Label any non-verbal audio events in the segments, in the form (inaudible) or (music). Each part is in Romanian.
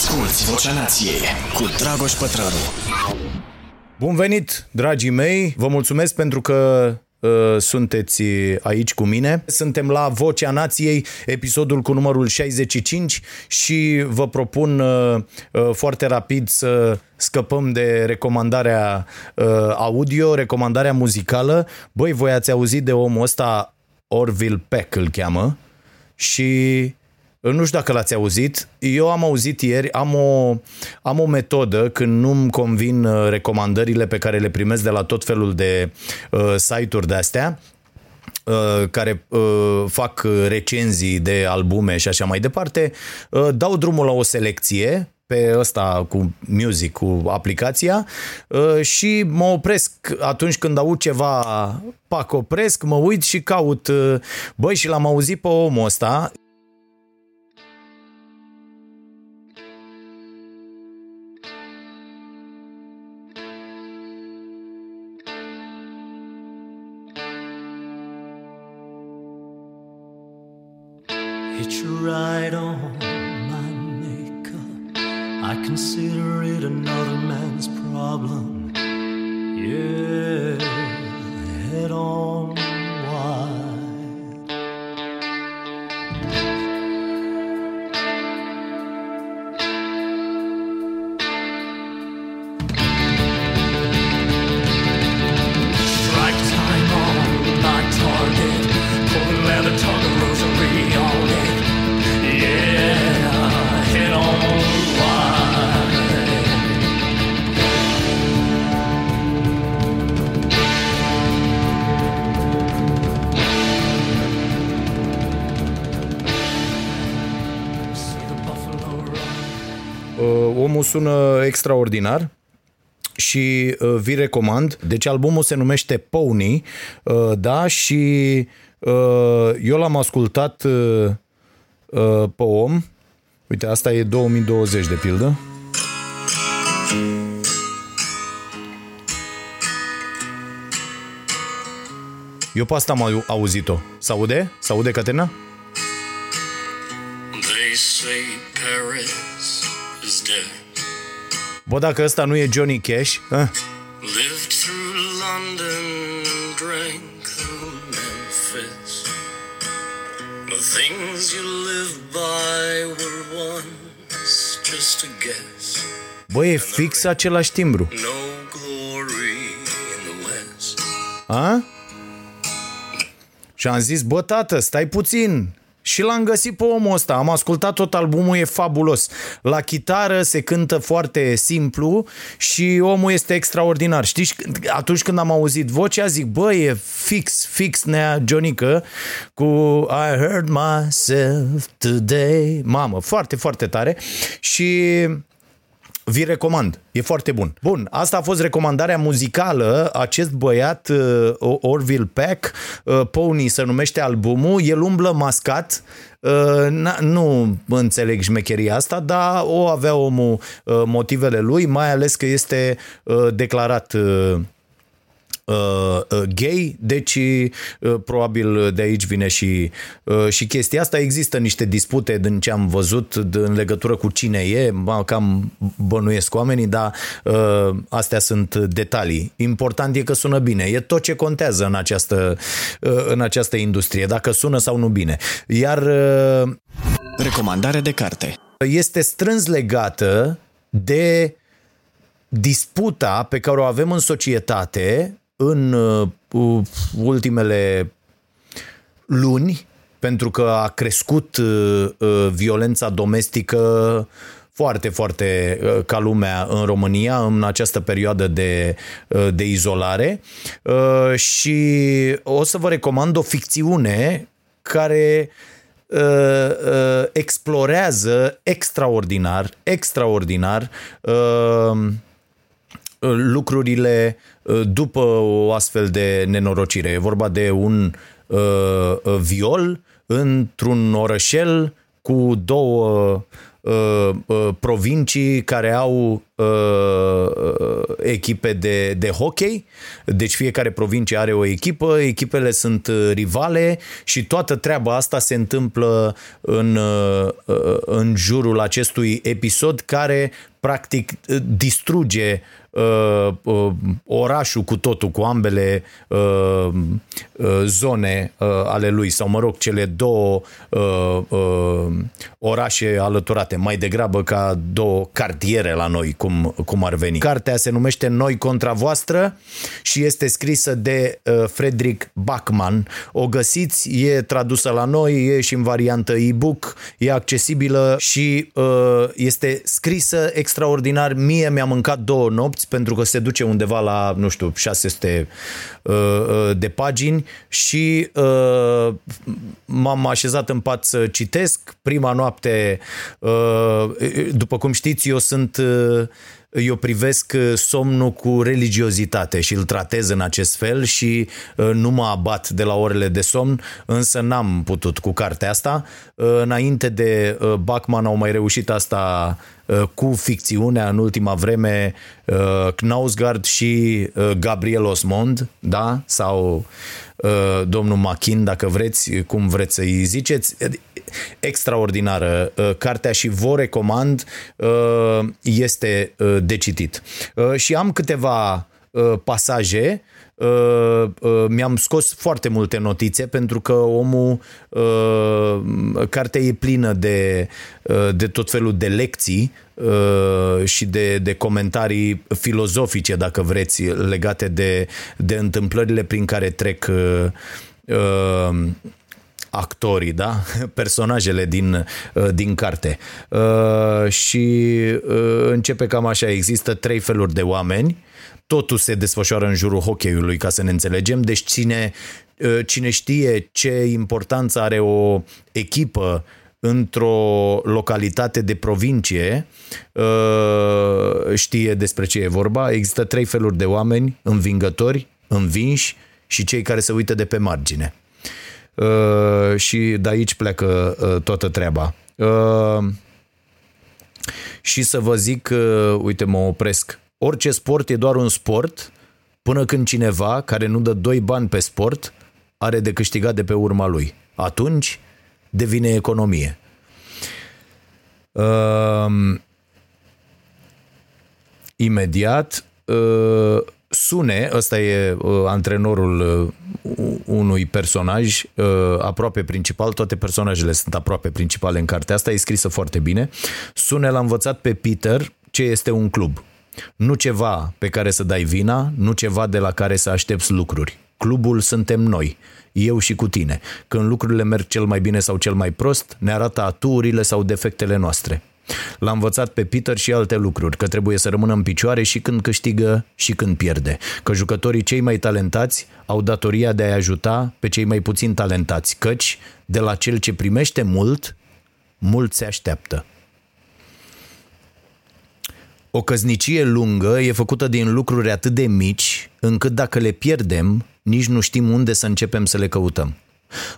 Asculți Vocea Nației cu Dragoș Pătrălu. Bun venit, dragii mei! Vă mulțumesc pentru că uh, sunteți aici cu mine. Suntem la Vocea Nației, episodul cu numărul 65 și vă propun uh, uh, foarte rapid să scăpăm de recomandarea uh, audio, recomandarea muzicală. Băi, voi ați auzit de omul ăsta, Orville Peck îl cheamă, și nu știu dacă l-ați auzit, eu am auzit ieri, am o, am o metodă când nu-mi convin uh, recomandările pe care le primesc de la tot felul de uh, site-uri de-astea, uh, care uh, fac recenzii de albume și așa mai departe, uh, dau drumul la o selecție pe ăsta cu music, cu aplicația uh, și mă opresc atunci când aud ceva, pac, opresc, mă uit și caut, uh, băi, și l-am auzit pe omul ăsta, right on my makeup. I consider it another man's problem. Yeah, head on sună extraordinar și uh, vi recomand. Deci albumul se numește Pony, uh, da, și uh, eu l-am ascultat uh, uh, pe om. Uite, asta e 2020 de pildă. Eu pe asta am au- auzit-o. S-aude? S-aude, Caterina? They say Paris is dead. Bă, dacă ăsta nu e Johnny Cash, ah, Lived through London, drank through Memphis. The things you live by were once just a guess. bă, e fix același timbru. No glory in the West. A? Și am zis, bă, tată, stai puțin. Și l-am găsit pe omul ăsta, am ascultat tot albumul, e fabulos. La chitară se cântă foarte simplu și omul este extraordinar. Știți, atunci când am auzit vocea, zic, bă, e fix, fix nea Johnică cu I heard myself today. Mamă, foarte, foarte tare. Și vi recomand. E foarte bun. Bun, asta a fost recomandarea muzicală. Acest băiat, uh, Orville Peck, uh, Pony se numește albumul, el umblă mascat, Uh, na, nu înțeleg șmecheria asta, dar o avea omul uh, motivele lui, mai ales că este uh, declarat uh, uh, uh, gay, deci uh, probabil de aici vine și, uh, și chestia asta. Există niște dispute din ce am văzut de, în legătură cu cine e, mă, cam bănuiesc oamenii, dar uh, astea sunt detalii. Important e că sună bine. E tot ce contează în această, uh, în această industrie, dacă sună sau nu bine. Iar uh, Recomandare de carte. este strâns legată de disputa pe care o avem în societate în uh, ultimele luni, pentru că a crescut uh, uh, violența domestică foarte, foarte uh, ca lumea în România în această perioadă de, uh, de izolare. Uh, și o să vă recomand o ficțiune care uh, uh, explorează extraordinar, extraordinar uh, lucrurile uh, după o astfel de nenorocire. E vorba de un uh, uh, viol într-un orășel cu două uh, uh, provincii care au uh, echipe de, de hockey, deci fiecare provincie are o echipă, echipele sunt uh, rivale și toată treaba asta se întâmplă în, uh, uh, în jurul acestui episod care practic uh, distruge uh, uh, orașul cu totul, cu ambele uh, uh, zone uh, ale lui, sau mă rog, cele două uh, uh, orașe alăturate, mai degrabă ca două cartiere la noi, cum, cum ar veni. Cartea se numește Noi contra voastră și este scrisă de uh, Frederick Bachman. O găsiți, e tradusă la noi, e și în variantă e-book, e accesibilă și uh, este scrisă extraordinar. Mie mi-a mâncat două nopți pentru că se duce undeva la, nu știu, 600 uh, uh, de pagini și uh, m-am așezat în pat să citesc. Prima noapte, uh, după cum știți, eu sunt... Uh, eu privesc uh, somnul cu religiozitate și îl tratez în acest fel și uh, nu mă abat de la orele de somn, însă n-am putut cu cartea asta. Uh, Înainte de uh, Bachman au mai reușit asta uh, cu ficțiunea în ultima vreme uh, Knausgard și uh, Gabriel Osmond, da? Sau uh, domnul Machin, dacă vreți, cum vreți să-i ziceți. Extraordinară uh, cartea și vă recomand, uh, este uh, de citit. Uh, Și am câteva uh, pasaje Uh, uh, mi-am scos foarte multe notițe pentru că omul, uh, cartea e plină de, uh, de tot felul de lecții uh, și de, de comentarii filozofice, dacă vreți, legate de, de întâmplările prin care trec uh, uh, actorii, da? (laughs) personajele din, uh, din carte. Uh, și uh, începe cam așa, există trei feluri de oameni, totul se desfășoară în jurul hockeyului, ca să ne înțelegem, deci cine, uh, cine știe ce importanță are o echipă într-o localitate de provincie uh, știe despre ce e vorba. Există trei feluri de oameni, învingători, învinși și cei care se uită de pe margine. Uh, și de aici pleacă uh, toată treaba. Uh, și să vă zic, uh, uite, mă opresc. Orice sport e doar un sport până când cineva care nu dă doi bani pe sport are de câștigat de pe urma lui. Atunci devine economie. Uh, imediat uh, Sune, ăsta e uh, antrenorul uh, unui personaj uh, aproape principal, toate personajele sunt aproape principale în cartea asta, e scrisă foarte bine. Sune l-a învățat pe Peter ce este un club. Nu ceva pe care să dai vina, nu ceva de la care să aștepți lucruri. Clubul suntem noi, eu și cu tine. Când lucrurile merg cel mai bine sau cel mai prost, ne arată aturile sau defectele noastre. L-a învățat pe Peter și alte lucruri, că trebuie să rămână în picioare și când câștigă și când pierde, că jucătorii cei mai talentați au datoria de a ajuta pe cei mai puțin talentați, căci de la cel ce primește mult, mult se așteaptă. O căznicie lungă e făcută din lucruri atât de mici, încât dacă le pierdem, nici nu știm unde să începem să le căutăm.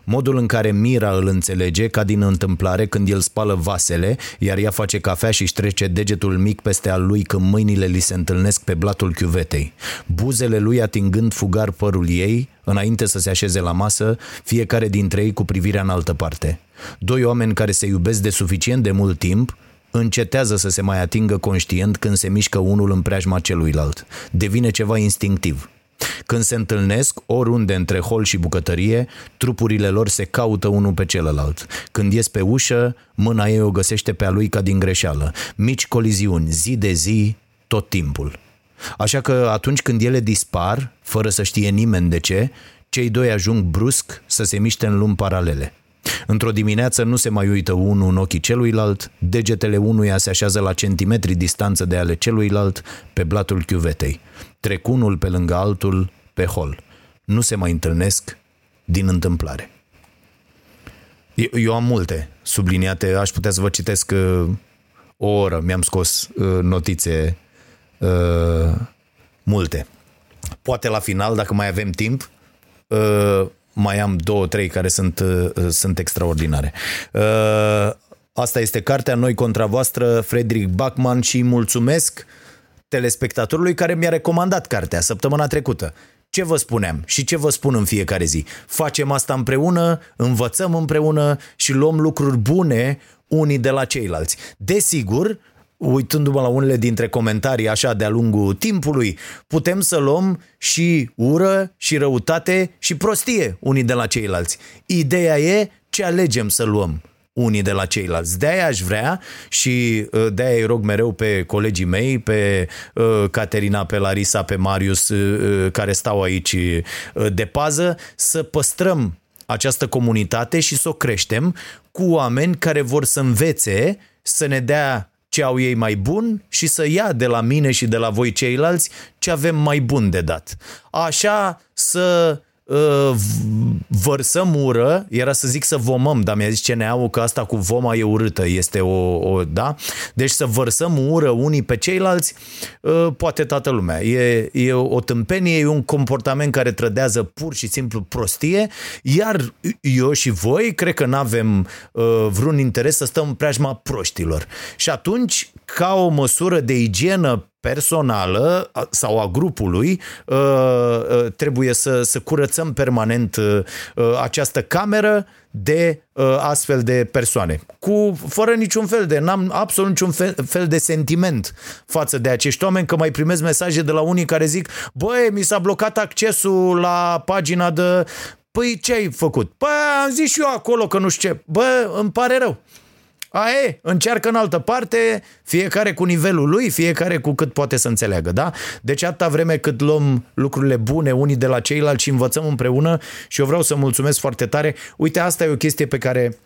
Modul în care Mira îl înțelege, ca din întâmplare, când el spală vasele, iar ea face cafea și își trece degetul mic peste al lui când mâinile li se întâlnesc pe blatul chiuvetei. Buzele lui atingând fugar părul ei, înainte să se așeze la masă, fiecare dintre ei cu privirea în altă parte. Doi oameni care se iubesc de suficient de mult timp, încetează să se mai atingă conștient când se mișcă unul în preajma celuilalt. Devine ceva instinctiv. Când se întâlnesc, oriunde între hol și bucătărie, trupurile lor se caută unul pe celălalt. Când ies pe ușă, mâna ei o găsește pe a lui ca din greșeală. Mici coliziuni, zi de zi, tot timpul. Așa că atunci când ele dispar, fără să știe nimeni de ce, cei doi ajung brusc să se miște în lumi paralele. Într-o dimineață nu se mai uită unul în ochii celuilalt, degetele unuia se așează la centimetri distanță de ale celuilalt pe blatul chiuvetei. Trec unul pe lângă altul pe hol. Nu se mai întâlnesc din întâmplare. Eu, eu am multe subliniate, aș putea să vă citesc uh, o oră, mi-am scos uh, notițe uh, multe. Poate la final, dacă mai avem timp, uh, mai am două, trei care sunt, uh, sunt extraordinare. Uh, asta este cartea Noi contra voastră, Frederick Bachman și mulțumesc telespectatorului care mi-a recomandat cartea săptămâna trecută. Ce vă spuneam și ce vă spun în fiecare zi? Facem asta împreună, învățăm împreună și luăm lucruri bune unii de la ceilalți. Desigur, uitându-mă la unele dintre comentarii așa de-a lungul timpului, putem să luăm și ură și răutate și prostie unii de la ceilalți. Ideea e ce alegem să luăm unii de la ceilalți. De-aia aș vrea și uh, de-aia îi rog mereu pe colegii mei, pe uh, Caterina, pe Larisa, pe Marius, uh, care stau aici de pază, să păstrăm această comunitate și să o creștem cu oameni care vor să învețe, să ne dea ce au ei mai bun și să ia de la mine și de la voi ceilalți ce avem mai bun de dat. Așa să uh, vărsăm ură, era să zic să vomăm, dar mi-a zis CNA-ul că asta cu voma e urâtă, este o, o da? Deci să vărsăm ură unii pe ceilalți, uh, poate toată lumea. E, e o tâmpenie, e un comportament care trădează pur și simplu prostie, iar eu și voi cred că nu avem uh, vreun interes să stăm în preajma proștilor. Și atunci, ca o măsură de igienă personală sau a grupului, uh, uh, trebuie să, să curățăm permanent uh, această cameră de astfel de persoane. Cu, fără niciun fel de, n-am absolut niciun fel, fel de sentiment față de acești oameni, că mai primesc mesaje de la unii care zic, băi, mi s-a blocat accesul la pagina de Păi ce ai făcut? Păi am zis și eu acolo că nu știu ce. Bă, îmi pare rău. A, e, încearcă în altă parte, fiecare cu nivelul lui, fiecare cu cât poate să înțeleagă, da? Deci atâta vreme cât luăm lucrurile bune unii de la ceilalți și învățăm împreună și eu vreau să mulțumesc foarte tare. Uite, asta e o chestie pe care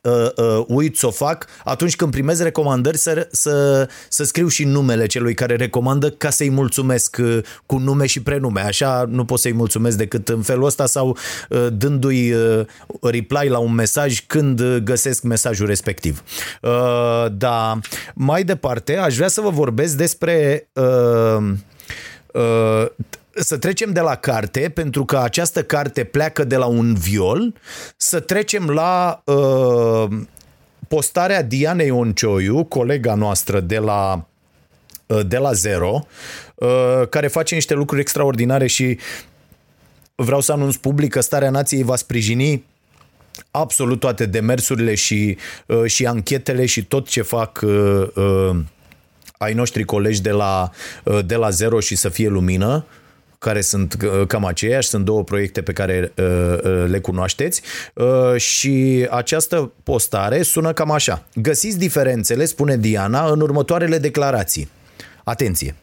uh, uh, uit să o fac, atunci când primez recomandări să, să, să scriu și numele celui care recomandă ca să-i mulțumesc uh, cu nume și prenume. Așa nu pot să-i mulțumesc decât în felul ăsta sau uh, dându-i uh, reply la un mesaj când găsesc mesajul respectiv. Uh, da, mai departe aș vrea să vă vorbesc despre uh, uh, să trecem de la carte, pentru că această carte pleacă de la un viol, să trecem la uh, postarea Dianei Oncioiu, colega noastră de la, uh, de la Zero, uh, care face niște lucruri extraordinare și vreau să anunț public că Starea Nației va sprijini absolut toate demersurile și, uh, și anchetele și tot ce fac uh, uh, ai noștri colegi de la, uh, de la Zero și să fie lumină care sunt uh, cam aceiași, sunt două proiecte pe care uh, uh, le cunoașteți și această postare sună cam așa. Găsiți diferențele, spune Diana, în următoarele declarații. Atenție!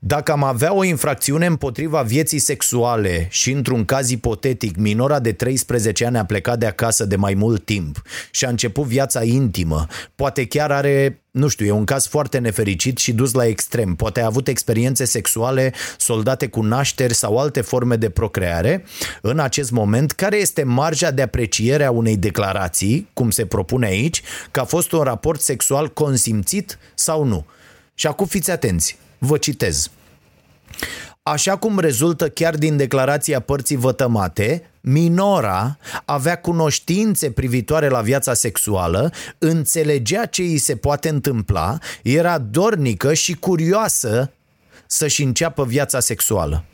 Dacă am avea o infracțiune împotriva vieții sexuale și într-un caz ipotetic, minora de 13 ani a plecat de acasă de mai mult timp și a început viața intimă, poate chiar are nu știu, e un caz foarte nefericit și dus la extrem. Poate a avut experiențe sexuale soldate cu nașteri sau alte forme de procreare. În acest moment, care este marja de apreciere a unei declarații, cum se propune aici, că a fost un raport sexual consimțit sau nu? Și acum fiți atenți. Vă citez. Așa cum rezultă chiar din declarația părții vătămate, minora avea cunoștințe privitoare la viața sexuală, înțelegea ce îi se poate întâmpla, era dornică și curioasă să-și înceapă viața sexuală.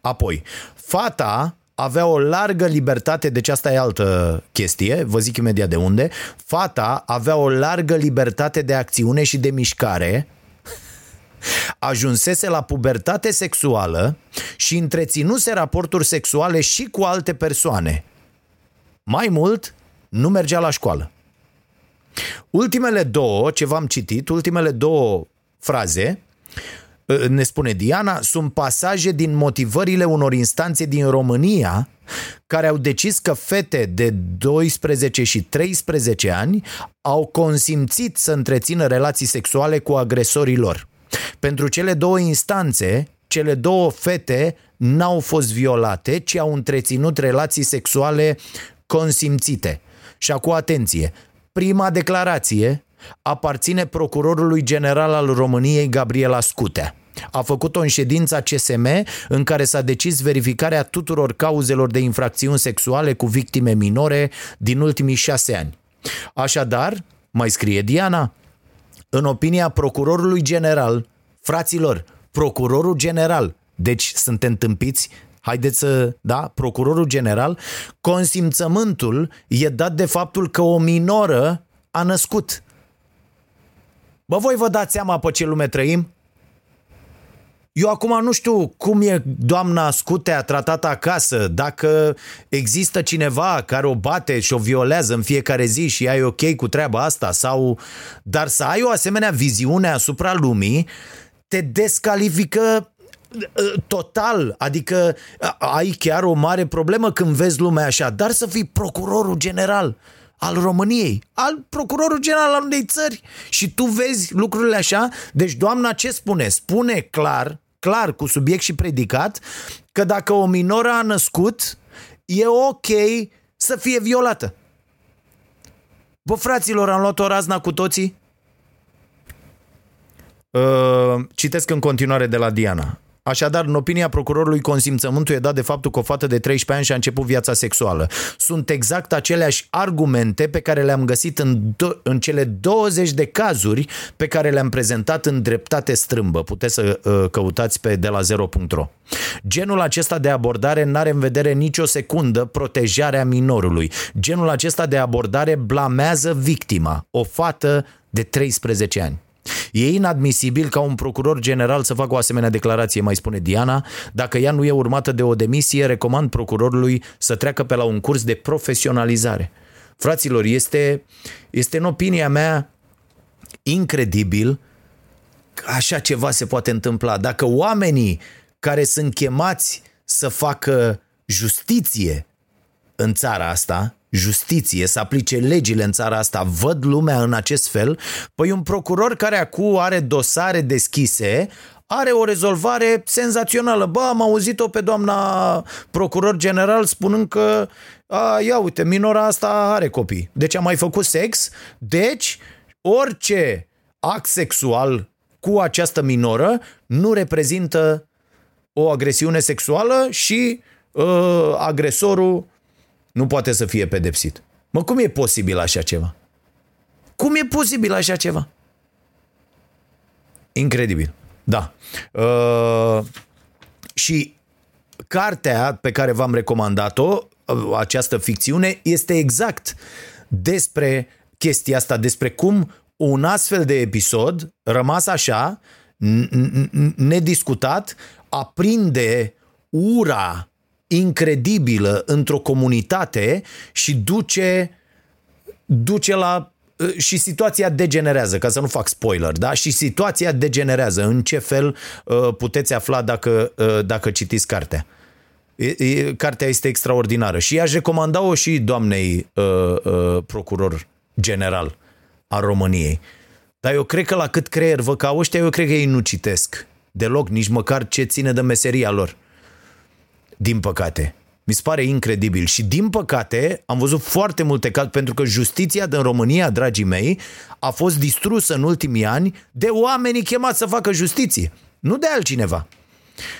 Apoi, fata avea o largă libertate, deci asta e altă chestie, vă zic imediat de unde, fata avea o largă libertate de acțiune și de mișcare, ajunsese la pubertate sexuală și întreținuse raporturi sexuale și cu alte persoane. Mai mult, nu mergea la școală. Ultimele două, ce v-am citit, ultimele două fraze, ă, ne spune Diana, sunt pasaje din motivările unor instanțe din România care au decis că fete de 12 și 13 ani au consimțit să întrețină relații sexuale cu agresorii lor. Pentru cele două instanțe, cele două fete n-au fost violate, ci au întreținut relații sexuale consimțite. Și acum atenție, prima declarație aparține procurorului general al României Gabriela Scutea. A făcut-o în ședința CSM în care s-a decis verificarea tuturor cauzelor de infracțiuni sexuale cu victime minore din ultimii șase ani. Așadar, mai scrie Diana, în opinia procurorului general, Fraților, procurorul general, deci suntem tâmpiți, haideți să, da, procurorul general, consimțământul e dat de faptul că o minoră a născut. Bă, voi vă dați seama pe ce lume trăim? Eu acum nu știu cum e doamna Scutea tratată acasă, dacă există cineva care o bate și o violează în fiecare zi și ai ok cu treaba asta, sau dar să ai o asemenea viziune asupra lumii, te descalifică uh, total, adică uh, ai chiar o mare problemă când vezi lumea așa, dar să fii procurorul general al României, al procurorul general al unei țări și tu vezi lucrurile așa, deci doamna ce spune? Spune clar, clar cu subiect și predicat că dacă o minoră a născut, e ok să fie violată. Bă, fraților, am luat o razna cu toții? Uh, citesc în continuare de la Diana. Așadar, în opinia procurorului, consimțământul e dat de faptul că o fată de 13 ani și-a început viața sexuală. Sunt exact aceleași argumente pe care le-am găsit în, do- în cele 20 de cazuri pe care le-am prezentat în dreptate strâmbă. Puteți să uh, căutați pe de la 0.ro. Genul acesta de abordare n-are în vedere nicio secundă protejarea minorului. Genul acesta de abordare blamează victima, o fată de 13 ani. E inadmisibil ca un procuror general să facă o asemenea declarație, mai spune Diana. Dacă ea nu e urmată de o demisie, recomand procurorului să treacă pe la un curs de profesionalizare. Fraților, este, este în opinia mea incredibil că așa ceva se poate întâmpla. Dacă oamenii care sunt chemați să facă justiție în țara asta, justiție, să aplice legile în țara asta, văd lumea în acest fel, păi un procuror care acum are dosare deschise, are o rezolvare senzațională. Bă, am auzit-o pe doamna procuror general spunând că a, ia uite, minora asta are copii. Deci a mai făcut sex, deci orice act sexual cu această minoră nu reprezintă o agresiune sexuală și uh, agresorul nu poate să fie pedepsit. Mă, cum e posibil așa ceva? Cum e posibil așa ceva? Incredibil. Da. Uh, și cartea pe care v-am recomandat-o, uh, această ficțiune, este exact despre chestia asta, despre cum un astfel de episod, rămas așa, nediscutat, aprinde ura incredibilă într-o comunitate și duce, duce la și situația degenerează, ca să nu fac spoiler, da? Și situația degenerează. În ce fel puteți afla dacă, dacă citiți cartea. Cartea este extraordinară și aș recomanda-o și doamnei uh, uh, procuror general a României. Dar eu cred că la cât creier vă ca ăștia, eu cred că ei nu citesc deloc, nici măcar ce ține de meseria lor. Din păcate. Mi se pare incredibil și din păcate am văzut foarte multe cazuri pentru că justiția din România, dragii mei, a fost distrusă în ultimii ani de oamenii chemați să facă justiție, nu de altcineva.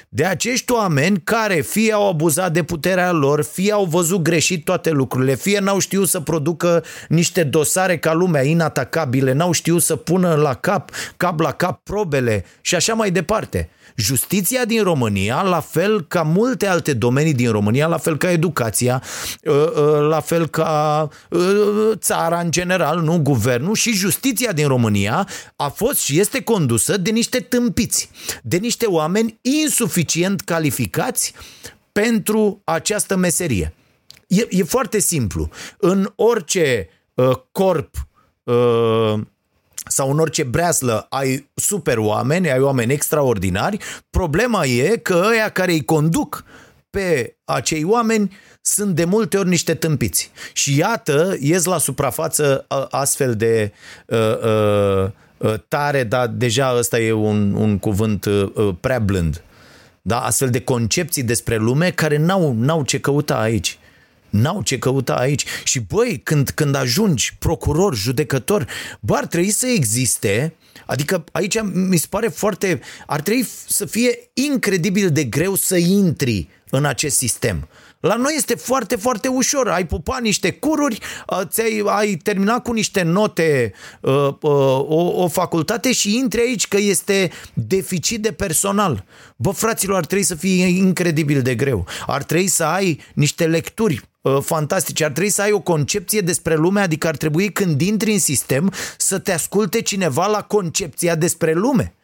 De acești oameni care fie au abuzat de puterea lor, fie au văzut greșit toate lucrurile, fie n-au știut să producă niște dosare ca lumea inatacabile, n-au știut să pună la cap, cap la cap probele și așa mai departe. Justiția din România, la fel ca multe alte domenii din România, la fel ca educația, ă, ă, la fel ca ă, țara în general, nu guvernul și justiția din România a fost și este condusă de niște tâmpiți, de niște oameni insuficient calificați pentru această meserie. E, e foarte simplu. În orice uh, corp uh, sau în orice breaslă ai super oameni, ai oameni extraordinari, problema e că ăia care îi conduc pe acei oameni sunt de multe ori niște tâmpiți. Și iată, ies la suprafață astfel de uh, uh, tare, dar deja ăsta e un, un cuvânt uh, prea blând. Da? Astfel de concepții despre lume care n-au, n-au ce căuta aici. N-au ce căuta aici. Și băi, când, când ajungi procuror, judecător, bă, ar trebui să existe, adică aici mi se pare foarte, ar trebui să fie incredibil de greu să intri în acest sistem. La noi este foarte, foarte ușor. Ai pupat niște cururi, uh, ți-ai, ai terminat cu niște note uh, uh, o, o facultate și intri aici că este deficit de personal. Bă, fraților, ar trebui să fie incredibil de greu. Ar trebui să ai niște lecturi uh, fantastice. Ar trebui să ai o concepție despre lume, adică ar trebui când intri în sistem să te asculte cineva la concepția despre lume.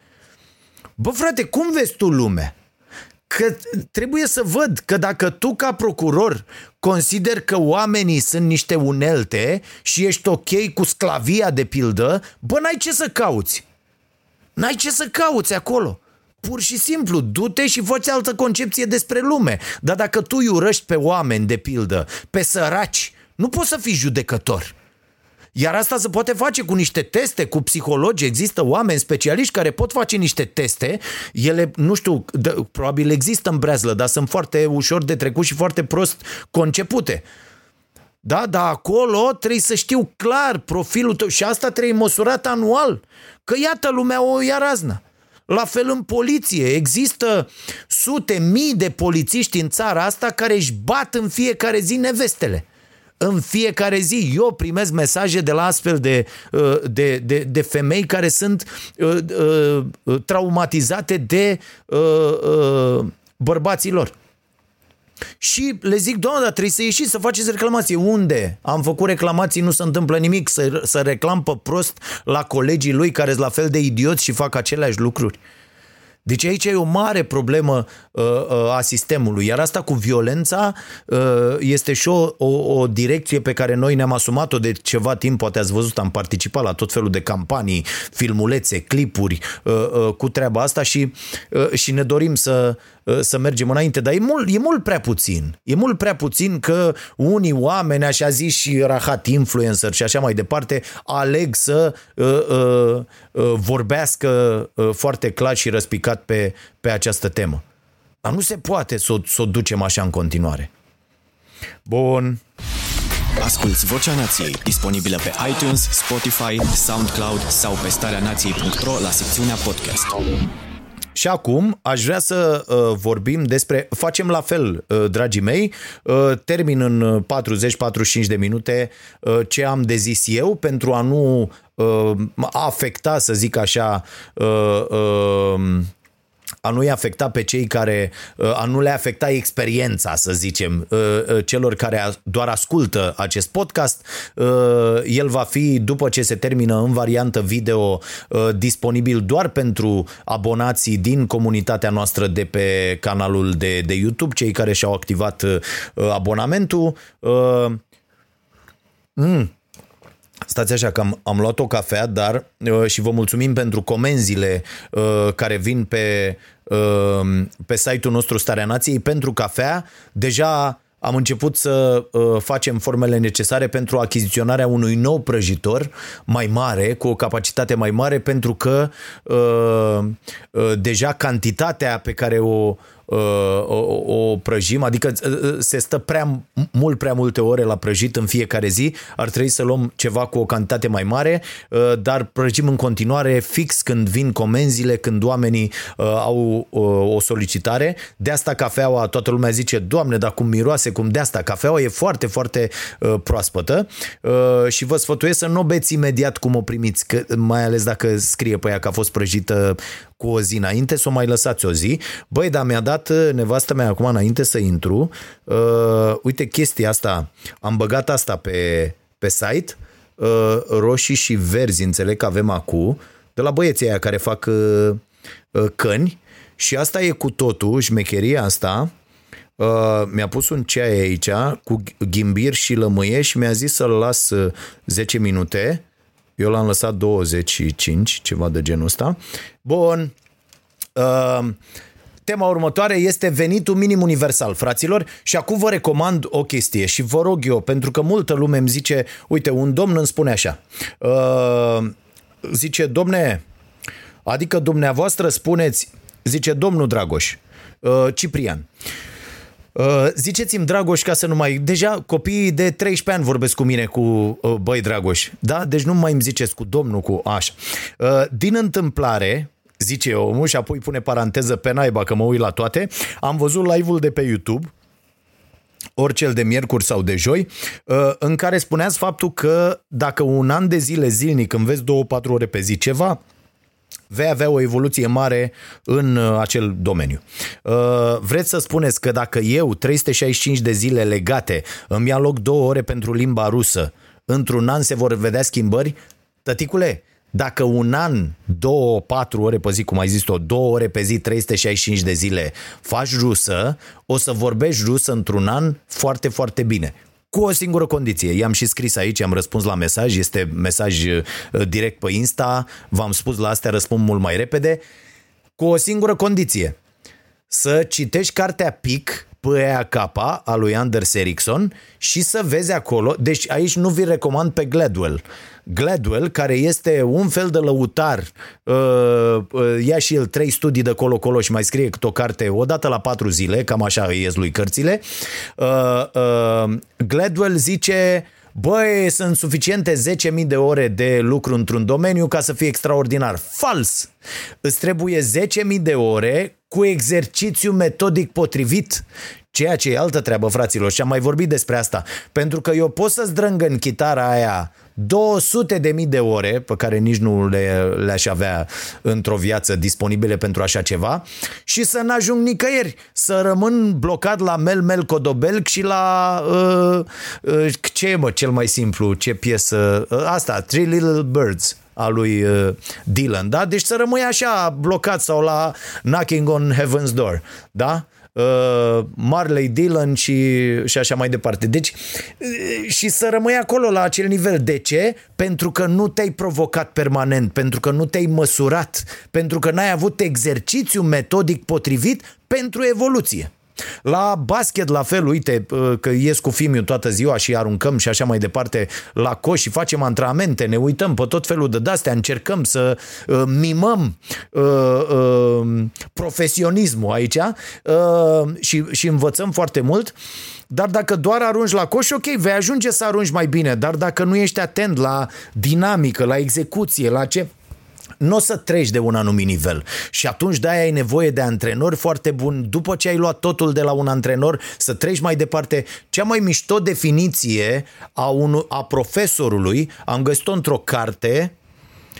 Bă, frate, cum vezi tu lumea? Că trebuie să văd că dacă tu ca procuror consider că oamenii sunt niște unelte și ești ok cu sclavia de pildă, bă, n-ai ce să cauți. N-ai ce să cauți acolo. Pur și simplu, du-te și fă altă concepție despre lume. Dar dacă tu îi urăști pe oameni, de pildă, pe săraci, nu poți să fii judecător. Iar asta se poate face cu niște teste, cu psihologi. Există oameni specialiști care pot face niște teste. Ele, nu știu, de, probabil există în breazlă, dar sunt foarte ușor de trecut și foarte prost concepute. Da, dar acolo trebuie să știu clar profilul tău și asta trebuie măsurat anual. Că iată, lumea o ia razna. La fel în poliție. Există sute, mii de polițiști în țara asta care își bat în fiecare zi nevestele. În fiecare zi eu primesc mesaje de la astfel de, uh, de, de, de femei care sunt uh, uh, traumatizate de bărbații lor. Și le zic, doamne, dar trebuie să ieșiți să faceți reclamație. Unde? Am făcut reclamații, nu se întâmplă nimic. Să, să reclam pe prost la colegii lui care sunt la fel de idioți și fac aceleași lucruri. Deci aici e o mare problemă uh, uh, a sistemului, iar asta cu violența uh, este și o, o, o direcție pe care noi ne-am asumat-o de ceva timp, poate ați văzut, am participat la tot felul de campanii, filmulețe, clipuri uh, uh, cu treaba asta și, uh, și ne dorim să, uh, să mergem înainte, dar e mult, e mult prea puțin. E mult prea puțin că unii oameni, așa zis și rahat influencer și așa mai departe, aleg să uh, uh, uh, vorbească uh, foarte clar și răspicat pe, pe această temă. Dar nu se poate să o, să o ducem așa în continuare. Bun. Asculți Vocea Nației, disponibilă pe iTunes, Spotify, SoundCloud sau pe starea nației.ro la secțiunea podcast. Și acum aș vrea să uh, vorbim despre, facem la fel, uh, dragii mei, uh, termin în 40-45 de minute uh, ce am de zis eu pentru a nu uh, afecta, să zic așa, uh, uh, a nu-i afecta pe cei care, a nu le afecta experiența, să zicem, celor care doar ascultă acest podcast. El va fi, după ce se termină în variantă video, disponibil doar pentru abonații din comunitatea noastră de pe canalul de, de YouTube, cei care și-au activat abonamentul. Mm, Stați așa că am, am luat o cafea, dar uh, și vă mulțumim pentru comenzile uh, care vin pe, uh, pe site-ul nostru Starea Nației pentru cafea. Deja am început să uh, facem formele necesare pentru achiziționarea unui nou prăjitor mai mare, cu o capacitate mai mare, pentru că uh, uh, deja cantitatea pe care o o, o prăjim, adică uh, se stă prea mult prea multe ore la prăjit în fiecare zi, ar trebui să luăm ceva cu o cantitate mai mare, uh, dar prăjim în continuare fix când vin comenzile, când oamenii uh, au o solicitare. De asta cafeaua, toată lumea zice, Doamne, dar cum miroase, cum de asta. Cafeaua e foarte, foarte proaspătă și vă sfătuiesc să nu o beți imediat cum o primiți, că, mai ales dacă scrie pe ea că a fost prăjită cu o zi înainte, să o mai lăsați o zi. Băi, dar mi-a dat uh, nevastă mea acum înainte să intru, uh, uite chestia asta, am băgat asta pe, pe site, uh, roșii și verzi, înțeleg că avem acum, de la băieții aia care fac uh, uh, căni. Și asta e cu totul, șmecheria asta, Uh, mi-a pus un ceai aici cu ghimbir și lămâie și mi-a zis să-l las 10 uh, minute eu l-am lăsat 25, ceva de genul ăsta. Bun. Uh, tema următoare este venitul minim universal, fraților, și acum vă recomand o chestie și vă rog eu, pentru că multă lume îmi zice, uite, un domn îmi spune așa, uh, zice, domne, adică dumneavoastră spuneți, zice domnul Dragoș, uh, Ciprian, Uh, ziceți-mi, Dragoș, ca să nu mai... Deja copiii de 13 ani vorbesc cu mine cu uh, băi Dragoș, da? Deci nu mai îmi ziceți cu domnul, cu așa. Uh, din întâmplare, zice omul și apoi pune paranteză pe naiba că mă uit la toate, am văzut live-ul de pe YouTube ori cel de miercuri sau de joi, uh, în care spuneați faptul că dacă un an de zile zilnic înveți 2-4 ore pe zi ceva, vei avea o evoluție mare în uh, acel domeniu. Uh, vreți să spuneți că dacă eu 365 de zile legate îmi ia loc două ore pentru limba rusă, într-un an se vor vedea schimbări? Tăticule, dacă un an, două, patru ore pe zi, cum ai zis tu, două ore pe zi, 365 de zile, faci rusă, o să vorbești rusă într-un an foarte, foarte bine. Cu o singură condiție. I-am și scris aici, am răspuns la mesaj, este mesaj uh, direct pe Insta, v-am spus la astea, răspund mult mai repede. Cu o singură condiție. Să citești cartea PIC PEAK a lui Anders Ericsson și să vezi acolo, deci aici nu vi recomand pe Gladwell. Gladwell, care este un fel de lăutar, uh, uh, ia și el trei studii de colo-colo și mai scrie câte o carte odată la patru zile, cam așa îi ies lui cărțile. Uh, uh, Gladwell zice băi, sunt suficiente 10.000 de ore de lucru într-un domeniu ca să fie extraordinar. Fals! Îți trebuie 10.000 de ore cu exercițiu metodic potrivit. Ceea ce e altă treabă, fraților, și am mai vorbit despre asta. Pentru că eu pot să-ți drâng în chitara aia 200 de mii de ore pe care nici nu le, le-aș avea într-o viață disponibile pentru așa ceva și să n-ajung nicăieri, să rămân blocat la Mel Mel Codobelc și la uh, uh, ce e mă cel mai simplu, ce piesă, uh, asta, Three Little Birds a lui uh, Dylan, da? Deci să rămâi așa blocat sau la Knocking on Heaven's Door, da? Uh, Marley Dylan și, și așa mai departe. Deci, uh, și să rămâi acolo la acel nivel. De ce? Pentru că nu te-ai provocat permanent, pentru că nu te-ai măsurat, pentru că n-ai avut exercițiu metodic potrivit pentru evoluție. La basket, la fel, uite, uh, că ies cu fimiu toată ziua și aruncăm și așa mai departe la coș și facem antrenamente, ne uităm pe tot felul de dastea, încercăm să uh, mimăm uh, uh, profesionismul aici uh, și, și învățăm foarte mult. Dar dacă doar arunci la coș, ok, vei ajunge să arunci mai bine, dar dacă nu ești atent la dinamică, la execuție, la ce nu o să treci de un anumit nivel. Și atunci de-aia ai nevoie de antrenori foarte buni. După ce ai luat totul de la un antrenor, să treci mai departe. Cea mai mișto definiție a, un, a profesorului am găsit-o într-o carte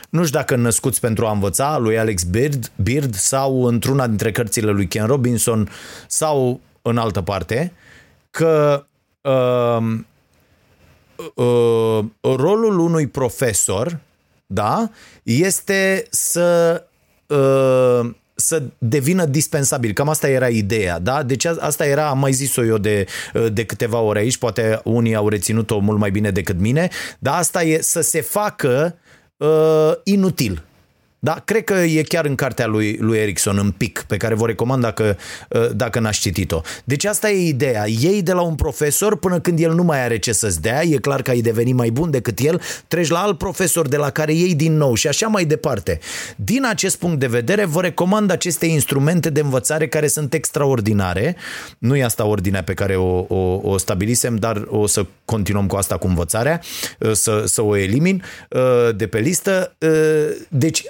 nu știu dacă născuți pentru a învăța, lui Alex Beard, Beard sau într-una dintre cărțile lui Ken Robinson sau în altă parte, că uh, uh, rolul unui profesor da, este să uh, să devină dispensabil. Cam asta era ideea, da? Deci asta era, am mai zis-o eu de, uh, de câteva ore aici, poate unii au reținut-o mult mai bine decât mine, dar asta e să se facă uh, inutil. Da, cred că e chiar în cartea lui, lui Erickson, în pic, pe care vă recomand dacă, uh, dacă n-ați citit-o. Deci asta e ideea. Ei de la un profesor până când el nu mai are ce să-ți dea, e clar că ai deveni mai bun decât el, treci la alt profesor de la care iei din nou și așa mai departe. Din acest punct de vedere, vă recomand aceste instrumente de învățare care sunt extraordinare. Nu e asta ordinea pe care o, o, o stabilisem, dar o să continuăm cu asta cu învățarea, uh, să, să o elimin uh, de pe listă. Deci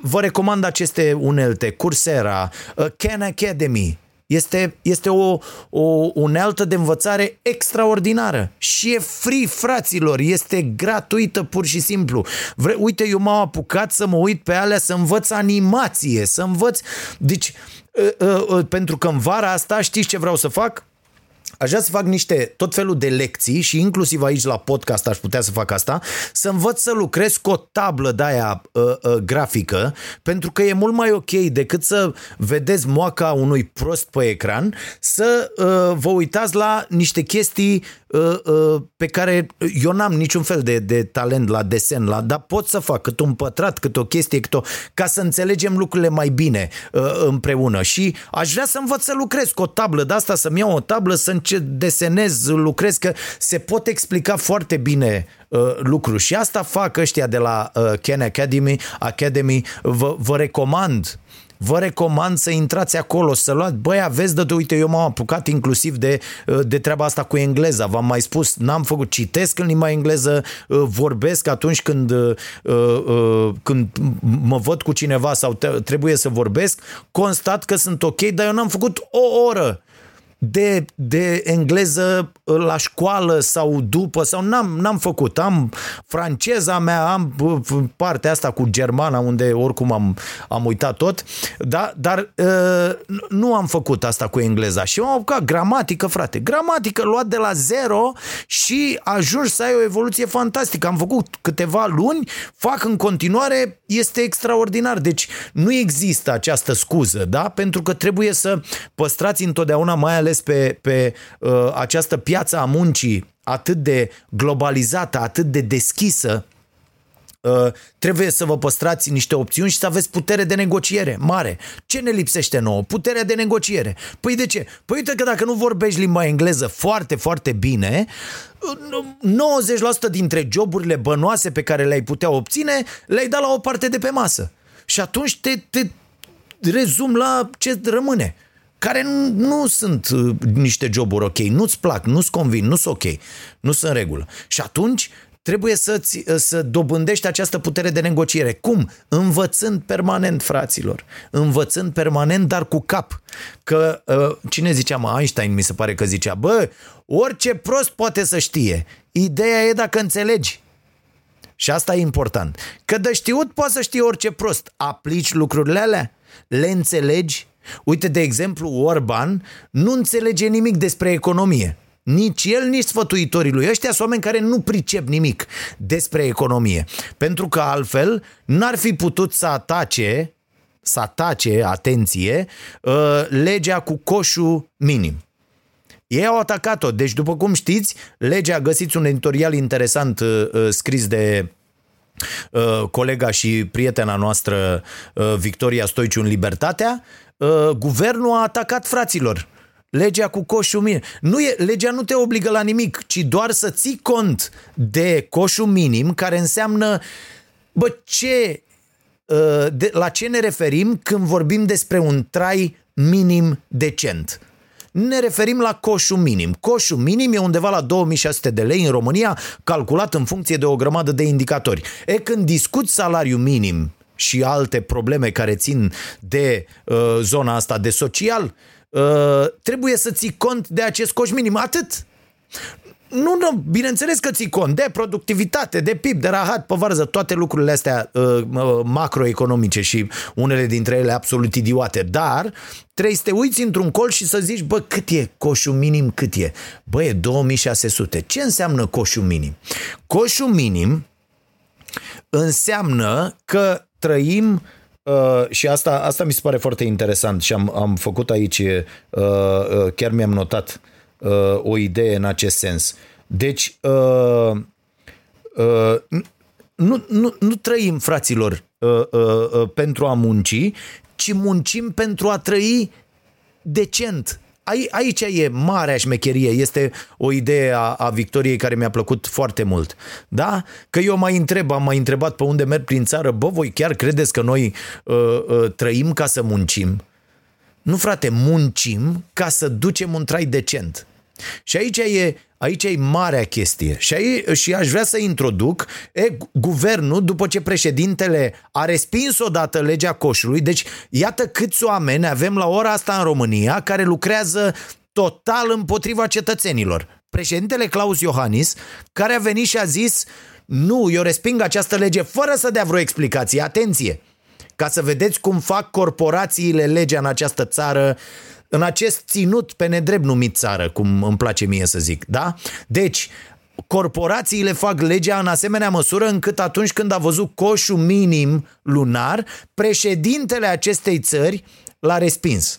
vă recomand aceste unelte, Coursera, uh, Khan Academy, este, este o, o unealtă de învățare extraordinară și e free, fraților, este gratuită pur și simplu. Vre, uite, eu m-am apucat să mă uit pe alea să învăț animație, să învăț... Deci, uh, uh, uh, pentru că în vara asta știți ce vreau să fac? Aș vrea să fac niște tot felul de lecții și inclusiv aici la podcast aș putea să fac asta, să învăț să lucrez cu o tablă de aia uh, uh, grafică, pentru că e mult mai ok decât să vedeți moaca unui prost pe ecran, să uh, vă uitați la niște chestii uh, uh, pe care eu n-am niciun fel de, de talent la desen, la, dar pot să fac cât un pătrat, cât o chestie, cât o, ca să înțelegem lucrurile mai bine uh, împreună. Și aș vrea să învăț să lucrez cu o tablă de asta, să-mi iau o tablă, să încerc desenez, lucrez, că se pot explica foarte bine uh, lucruri. Și asta fac ăștia de la uh, Ken Academy, Academy. Vă, vă recomand vă recomand să intrați acolo, să luați, băi, aveți de uite, eu m-am apucat inclusiv de, uh, de treaba asta cu engleza, v-am mai spus, n-am făcut, citesc în limba engleză, uh, vorbesc atunci când, uh, când mă văd cu cineva sau trebuie să vorbesc, constat că sunt ok, dar eu n-am făcut o oră de, de engleză la școală sau după, sau n-am, n-am făcut. Am franceza mea, am uh, partea asta cu germana, unde oricum am, am uitat tot, da? dar uh, nu am făcut asta cu engleza. Și m-am apucat gramatică, frate. Gramatică luat de la zero și ajungi să ai o evoluție fantastică. Am făcut câteva luni, fac în continuare, este extraordinar. Deci nu există această scuză, da? Pentru că trebuie să păstrați întotdeauna, mai ales pe, pe uh, această piață a muncii atât de globalizată, atât de deschisă, Uh, trebuie să vă păstrați niște opțiuni și să aveți putere de negociere mare. Ce ne lipsește nouă? Puterea de negociere. Păi de ce? Păi uite că dacă nu vorbești limba engleză foarte, foarte bine, 90% dintre joburile bănoase pe care le-ai putea obține, le-ai dat la o parte de pe masă. Și atunci te, te rezum la ce rămâne care nu, nu sunt uh, niște joburi ok, nu-ți plac, nu-ți convin, nu sunt ok, nu sunt în regulă. Și atunci trebuie să să dobândești această putere de negociere. Cum? Învățând permanent, fraților. Învățând permanent, dar cu cap. Că uh, cine zicea, mă, Einstein mi se pare că zicea, bă, orice prost poate să știe. Ideea e dacă înțelegi. Și asta e important. Că de știut poate să știe orice prost. Aplici lucrurile alea, le înțelegi. Uite, de exemplu, Orban nu înțelege nimic despre economie. Nici el, nici sfătuitorii lui. Ăștia sunt oameni care nu pricep nimic despre economie. Pentru că altfel n-ar fi putut să atace, să atace, atenție, uh, legea cu coșul minim. Ei au atacat-o. Deci, după cum știți, legea, găsiți un editorial interesant uh, uh, scris de colega și prietena noastră Victoria Stoiciu în Libertatea, guvernul a atacat fraților legea cu coșul minim. Nu e, legea nu te obligă la nimic, ci doar să ții cont de coșul minim, care înseamnă, bă, ce, ă, de, la ce ne referim când vorbim despre un trai minim decent. Ne referim la coșul minim. Coșul minim e undeva la 2600 de lei în România, calculat în funcție de o grămadă de indicatori. E când discuți salariu minim și alte probleme care țin de uh, zona asta de social, Uh, trebuie să ții cont de acest coș minim. Atât. Nu, nu, bineînțeles că ții cont de productivitate, de PIB, de rahat pe varză, toate lucrurile astea uh, uh, macroeconomice și unele dintre ele absolut idiote, dar trebuie să te uiți într-un colț și să zici, bă, cât e coșul minim, cât e? Bă, e 2600. Ce înseamnă coșul minim? Coșul minim înseamnă că trăim Uh, și asta, asta mi se pare foarte interesant și am, am făcut aici, uh, uh, chiar mi-am notat uh, o idee în acest sens. Deci, uh, uh, nu, nu, nu trăim, fraților, uh, uh, uh, pentru a munci, ci muncim pentru a trăi decent, aici e marea șmecherie, este o idee a, a Victoriei care mi-a plăcut foarte mult. Da? Că eu mai întreb, am mai întrebat pe unde merg prin țară, bă, voi chiar credeți că noi uh, uh, trăim ca să muncim? Nu, frate, muncim ca să ducem un trai decent. Și aici e, aici e marea chestie. Și, aici, și aș vrea să introduc e, guvernul, după ce președintele a respins odată legea coșului, deci iată câți oameni avem la ora asta în România care lucrează total împotriva cetățenilor. Președintele Claus Iohannis, care a venit și a zis nu, eu resping această lege fără să dea vreo explicație. Atenție! Ca să vedeți cum fac corporațiile legea în această țară în acest ținut pe nedrept numit țară, cum îmi place mie să zic, da? Deci, corporațiile fac legea în asemenea măsură încât atunci când a văzut coșul minim lunar, președintele acestei țări l-a respins.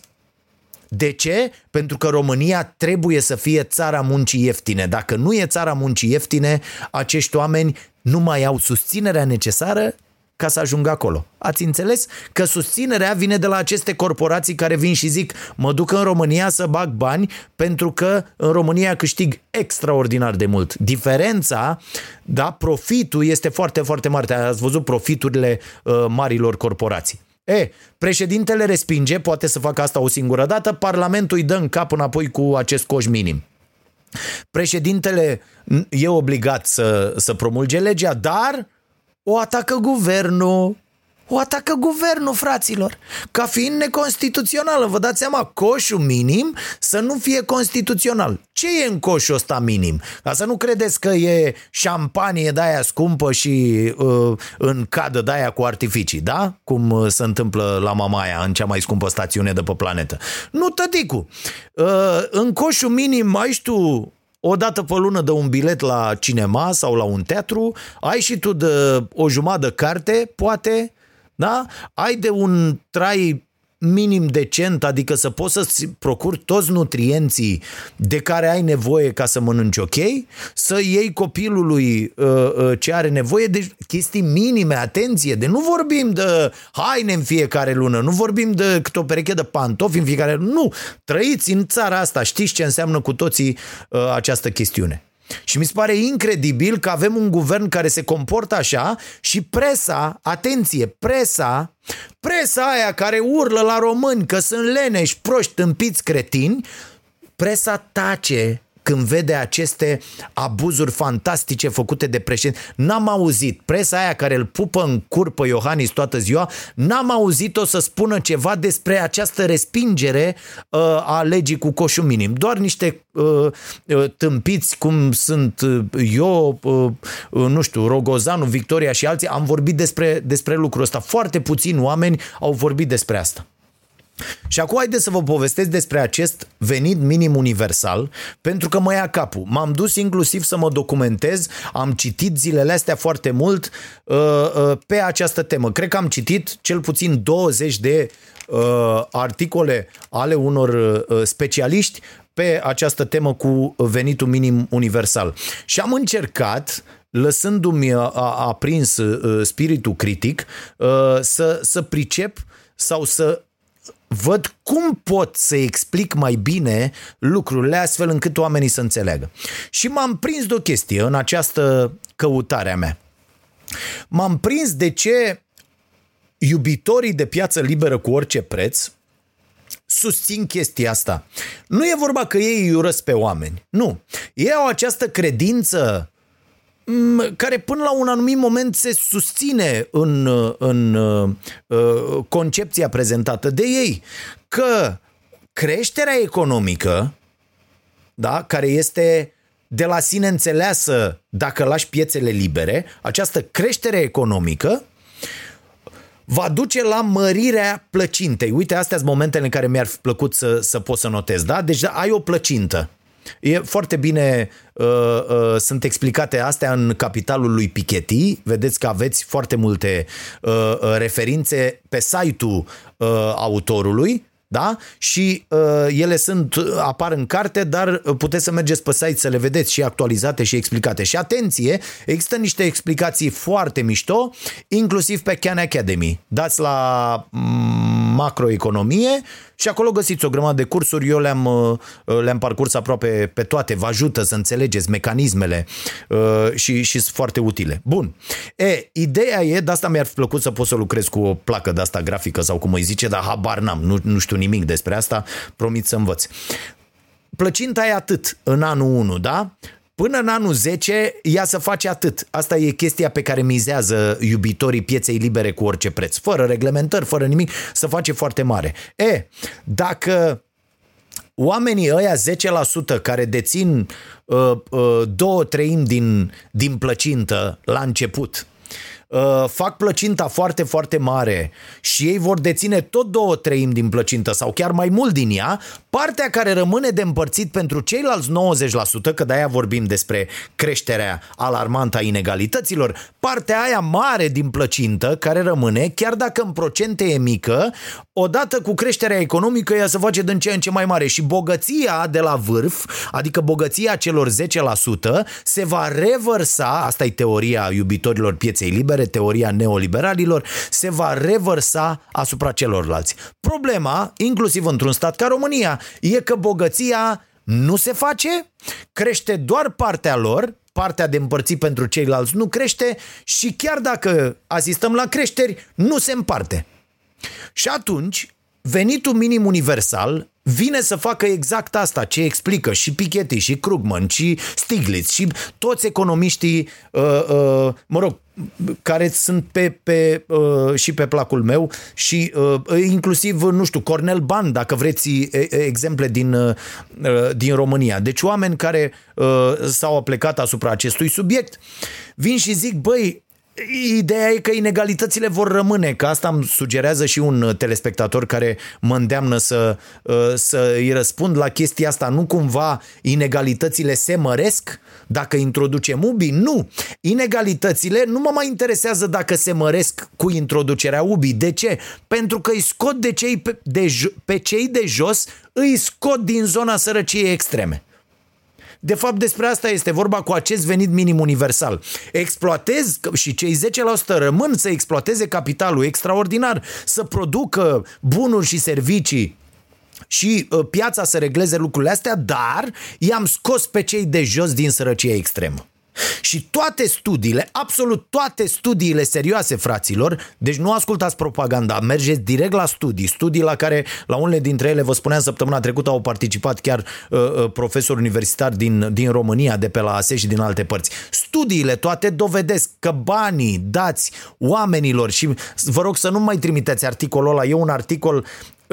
De ce? Pentru că România trebuie să fie țara muncii ieftine. Dacă nu e țara muncii ieftine, acești oameni nu mai au susținerea necesară ca să ajungă acolo. Ați înțeles? Că susținerea vine de la aceste corporații care vin și zic mă duc în România să bag bani pentru că în România câștig extraordinar de mult. Diferența, da, profitul este foarte, foarte mare. Ați văzut profiturile uh, marilor corporații. E, președintele respinge, poate să facă asta o singură dată, Parlamentul îi dă în cap înapoi cu acest coș minim. Președintele e obligat să, să promulge legea, dar o atacă guvernul. o atacă guvernul, fraților, ca fiind neconstituțională. Vă dați seama, coșul minim să nu fie constituțional. Ce e în coșul ăsta minim? Ca să nu credeți că e șampanie de aia scumpă și uh, în cadă de aia cu artificii, da? Cum uh, se întâmplă la Mamaia, în cea mai scumpă stațiune de pe planetă. Nu, tăticu. Uh, în coșul minim ai și tu o dată pe lună de un bilet la cinema sau la un teatru, ai și tu de o jumătate de carte, poate, da? Ai de un trai minim decent, adică să poți să-ți procuri toți nutrienții de care ai nevoie ca să mănânci ok, să iei copilului uh, uh, ce are nevoie de chestii minime, atenție, de nu vorbim de haine în fiecare lună, nu vorbim de câte o pereche de pantofi în fiecare lună, nu, trăiți în țara asta, știți ce înseamnă cu toții uh, această chestiune. Și mi se pare incredibil că avem un guvern care se comportă așa și presa, atenție, presa, presa aia care urlă la români că sunt leneși, proști, tâmpiți, cretini, presa tace când vede aceste abuzuri fantastice făcute de președinte. N-am auzit presa aia care îl pupă în cur pe Iohannis toată ziua, n-am auzit-o să spună ceva despre această respingere uh, a legii cu coșul minim. Doar niște uh, uh, tâmpiți cum sunt uh, eu, uh, uh, nu știu, Rogozanu, Victoria și alții, am vorbit despre, despre lucrul ăsta. Foarte puțini oameni au vorbit despre asta. Și acum haideți să vă povestesc despre acest venit minim universal, pentru că mă ia capul. M-am dus inclusiv să mă documentez, am citit zilele astea foarte mult uh, uh, pe această temă. Cred că am citit cel puțin 20 de uh, articole ale unor uh, specialiști pe această temă cu venitul minim universal. Și am încercat lăsându-mi uh, aprins uh, spiritul critic, uh, să, să pricep sau să văd cum pot să explic mai bine lucrurile astfel încât oamenii să înțeleagă. Și m-am prins de o chestie în această căutare a mea. M-am prins de ce iubitorii de piață liberă cu orice preț susțin chestia asta. Nu e vorba că ei îi urăsc pe oameni. Nu. Ei au această credință care până la un anumit moment se susține în, în uh, concepția prezentată de ei că creșterea economică, da, care este de la sine înțeleasă dacă lași piețele libere, această creștere economică va duce la mărirea plăcintei. Uite, astea sunt momentele în care mi-ar fi plăcut să, să pot să notez, da? Deci ai o plăcintă. E foarte bine, uh, uh, sunt explicate astea în capitalul lui Piketty. Vedeți că aveți foarte multe uh, uh referințe pe site-ul uh, autorului da? Și uh, ele sunt, apar în carte, dar puteți să mergeți pe site să le vedeți și actualizate și explicate. Și atenție, există niște explicații foarte mișto, inclusiv pe Khan Academy. Dați la mm, macroeconomie și acolo găsiți o grămadă de cursuri, eu le-am, uh, le-am parcurs aproape pe toate, vă ajută să înțelegeți mecanismele uh, și, și sunt foarte utile. Bun. E, ideea e, de asta mi-ar fi plăcut să pot să lucrez cu o placă de asta grafică sau cum îi zice, dar habar n-am, nu, nu știu nimic despre asta, promit să învăț. Plăcinta e atât în anul 1, da? Până în anul 10, ea să face atât. Asta e chestia pe care mizează iubitorii pieței libere cu orice preț. Fără reglementări, fără nimic, să face foarte mare. E, dacă oamenii ăia 10% care dețin uh, uh, două treimi din, din plăcintă la început, uh, fac plăcinta foarte, foarte mare și ei vor deține tot două treimi din plăcintă sau chiar mai mult din ea, partea care rămâne de împărțit pentru ceilalți 90%, că de-aia vorbim despre creșterea alarmantă a inegalităților, partea aia mare din plăcintă care rămâne, chiar dacă în procente e mică, odată cu creșterea economică ea se face din ce în ce mai mare și bogăția de la vârf, adică bogăția celor 10%, se va revărsa, asta e teoria iubitorilor pieței libere, teoria neoliberalilor, se va revărsa asupra celorlalți. Problema, inclusiv într-un stat ca România, e că bogăția nu se face, crește doar partea lor, partea de împărțit pentru ceilalți nu crește și chiar dacă asistăm la creșteri, nu se împarte. Și atunci, venitul minim universal vine să facă exact asta, ce explică și Piketty, și Krugman, și Stiglitz, și toți economiștii, uh, uh, mă rog, care sunt pe, pe, uh, și pe placul meu și uh, inclusiv, nu știu, Cornel Ban, dacă vreți e, exemple din, uh, din România. Deci oameni care uh, s-au plecat asupra acestui subiect vin și zic, băi, Ideea e că inegalitățile vor rămâne, că asta îmi sugerează și un uh, telespectator care mă îndeamnă să, uh, să îi răspund la chestia asta. Nu cumva inegalitățile se măresc dacă introducem UBI? Nu! Inegalitățile nu mă mai interesează dacă se măresc cu introducerea UBI. De ce? Pentru că îi scot de cei pe, de, pe cei de jos, îi scot din zona sărăciei extreme. De fapt, despre asta este vorba cu acest venit minim universal. Exploatez și cei 10% rămân să exploateze capitalul extraordinar, să producă bunuri și servicii și uh, piața să regleze lucrurile astea, dar i-am scos pe cei de jos din sărăcie extremă. Și toate studiile, absolut toate studiile serioase, fraților, deci nu ascultați propaganda, mergeți direct la studii, studii la care, la unele dintre ele, vă spuneam săptămâna trecută, au participat chiar uh, uh, profesori universitari din, din România, de pe la ASE și din alte părți. Studiile toate dovedesc că banii dați oamenilor și vă rog să nu mai trimiteți articolul ăla, e un articol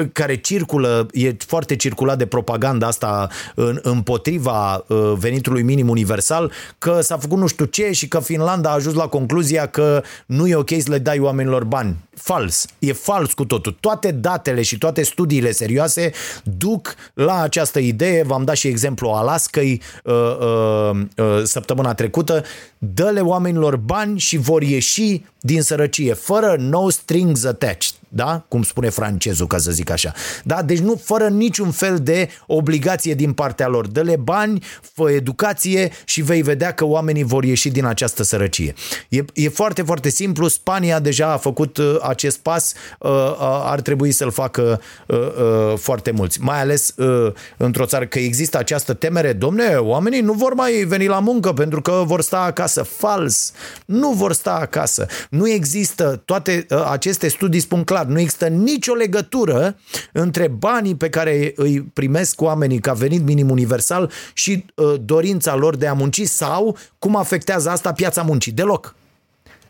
care circulă, e foarte circulat de propaganda asta în, împotriva uh, venitului minim universal, că s-a făcut nu știu ce și că Finlanda a ajuns la concluzia că nu e ok să le dai oamenilor bani. Fals. E fals cu totul. Toate datele și toate studiile serioase duc la această idee. V-am dat și exemplu Alaskei uh, uh, uh, săptămâna trecută. Dă-le oamenilor bani și vor ieși din sărăcie, fără no strings attached da? Cum spune francezul, ca să zic așa. Da? Deci nu fără niciun fel de obligație din partea lor. Dă-le bani, fă educație și vei vedea că oamenii vor ieși din această sărăcie. E, e foarte, foarte simplu. Spania deja a făcut uh, acest pas. Uh, uh, ar trebui să-l facă uh, uh, foarte mulți. Mai ales uh, într-o țară că există această temere. Domne, oamenii nu vor mai veni la muncă pentru că vor sta acasă. Fals! Nu vor sta acasă. Nu există toate uh, aceste studii spun clar clar, nu există nicio legătură între banii pe care îi primesc oamenii ca venit minim universal și uh, dorința lor de a munci sau cum afectează asta piața muncii. Deloc.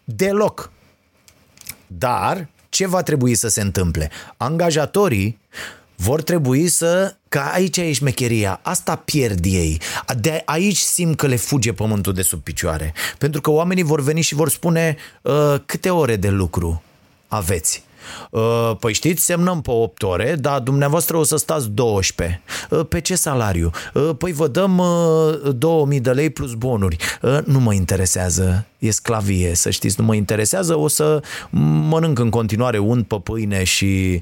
Deloc. Dar ce va trebui să se întâmple? Angajatorii vor trebui să Că aici e șmecheria, asta pierd ei. De aici simt că le fuge pământul de sub picioare. Pentru că oamenii vor veni și vor spune uh, câte ore de lucru aveți. Uh, păi știți, semnăm pe 8 ore, dar dumneavoastră o să stați 12. Uh, pe ce salariu? Uh, păi vă dăm 2000 de lei plus bonuri. Nu mă interesează, e sclavie, să știți, nu mă interesează, o să mănânc în continuare unt pe pâine și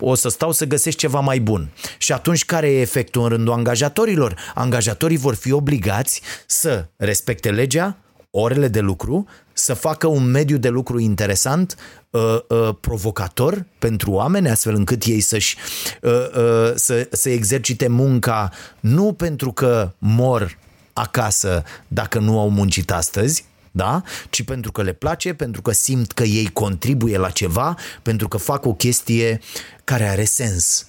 o să stau să găsesc ceva mai bun. Și atunci care e efectul în rândul angajatorilor? Angajatorii vor fi obligați să respecte legea, orele de lucru, să facă un mediu de lucru interesant, uh, uh, provocator pentru oameni, astfel încât ei să-și, uh, uh, să, să exercite munca nu pentru că mor acasă dacă nu au muncit astăzi, da? ci pentru că le place, pentru că simt că ei contribuie la ceva, pentru că fac o chestie care are sens.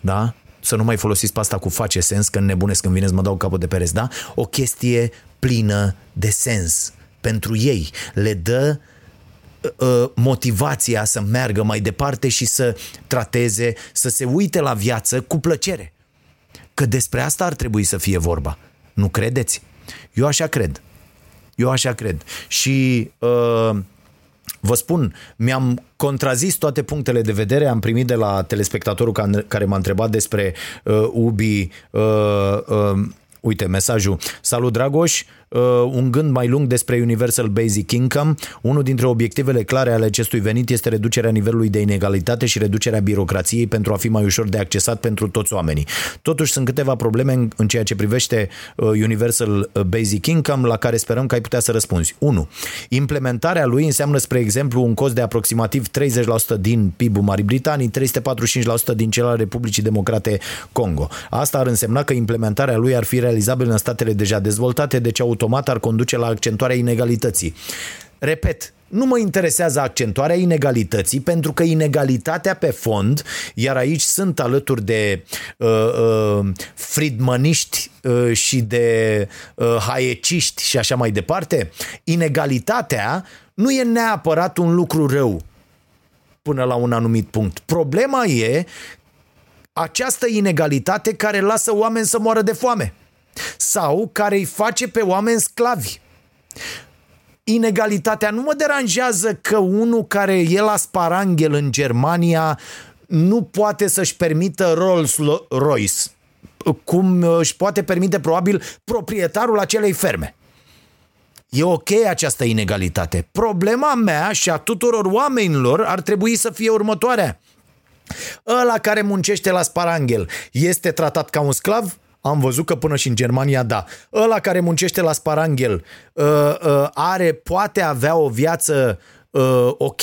Da? Să nu mai folosiți pasta cu face sens, că nebunesc când vine să mă dau capul de pereți, da? O chestie plină de sens pentru ei. Le dă uh, motivația să meargă mai departe și să trateze, să se uite la viață cu plăcere. Că despre asta ar trebui să fie vorba. Nu credeți? Eu așa cred. Eu așa cred. Și uh, vă spun, mi-am contrazis toate punctele de vedere, am primit de la telespectatorul care m-a întrebat despre uh, UBI uh, uh, Uite, mesajul. Salut, Dragoș! Uh, un gând mai lung despre Universal Basic Income. Unul dintre obiectivele clare ale acestui venit este reducerea nivelului de inegalitate și reducerea birocrației pentru a fi mai ușor de accesat pentru toți oamenii. Totuși sunt câteva probleme în, în ceea ce privește uh, Universal Basic Income la care sperăm că ai putea să răspunzi. 1. Implementarea lui înseamnă, spre exemplu, un cost de aproximativ 30% din PIB-ul Marii Britanii, 345% din cel al Republicii Democrate Congo. Asta ar însemna că implementarea lui ar fi realizabil în statele deja dezvoltate, deci automat ar conduce la accentuarea inegalității. repet, nu mă interesează accentuarea inegalității, pentru că inegalitatea pe fond, iar aici sunt alături de uh, uh, fridmaniști uh, și de uh, haieciști și așa mai departe, inegalitatea nu e neapărat un lucru rău până la un anumit punct. Problema e această inegalitate care lasă oameni să moară de foame sau care îi face pe oameni sclavi inegalitatea nu mă deranjează că unul care e la Sparanghel în Germania nu poate să-și permită Rolls-Royce, cum își poate permite probabil proprietarul acelei ferme. E ok această inegalitate. Problema mea și a tuturor oamenilor ar trebui să fie următoarea. Ăla care muncește la Sparanghel este tratat ca un sclav? Am văzut că până și în Germania, da. Ăla care muncește la Sparanghel uh, uh, are, poate avea o viață uh, ok,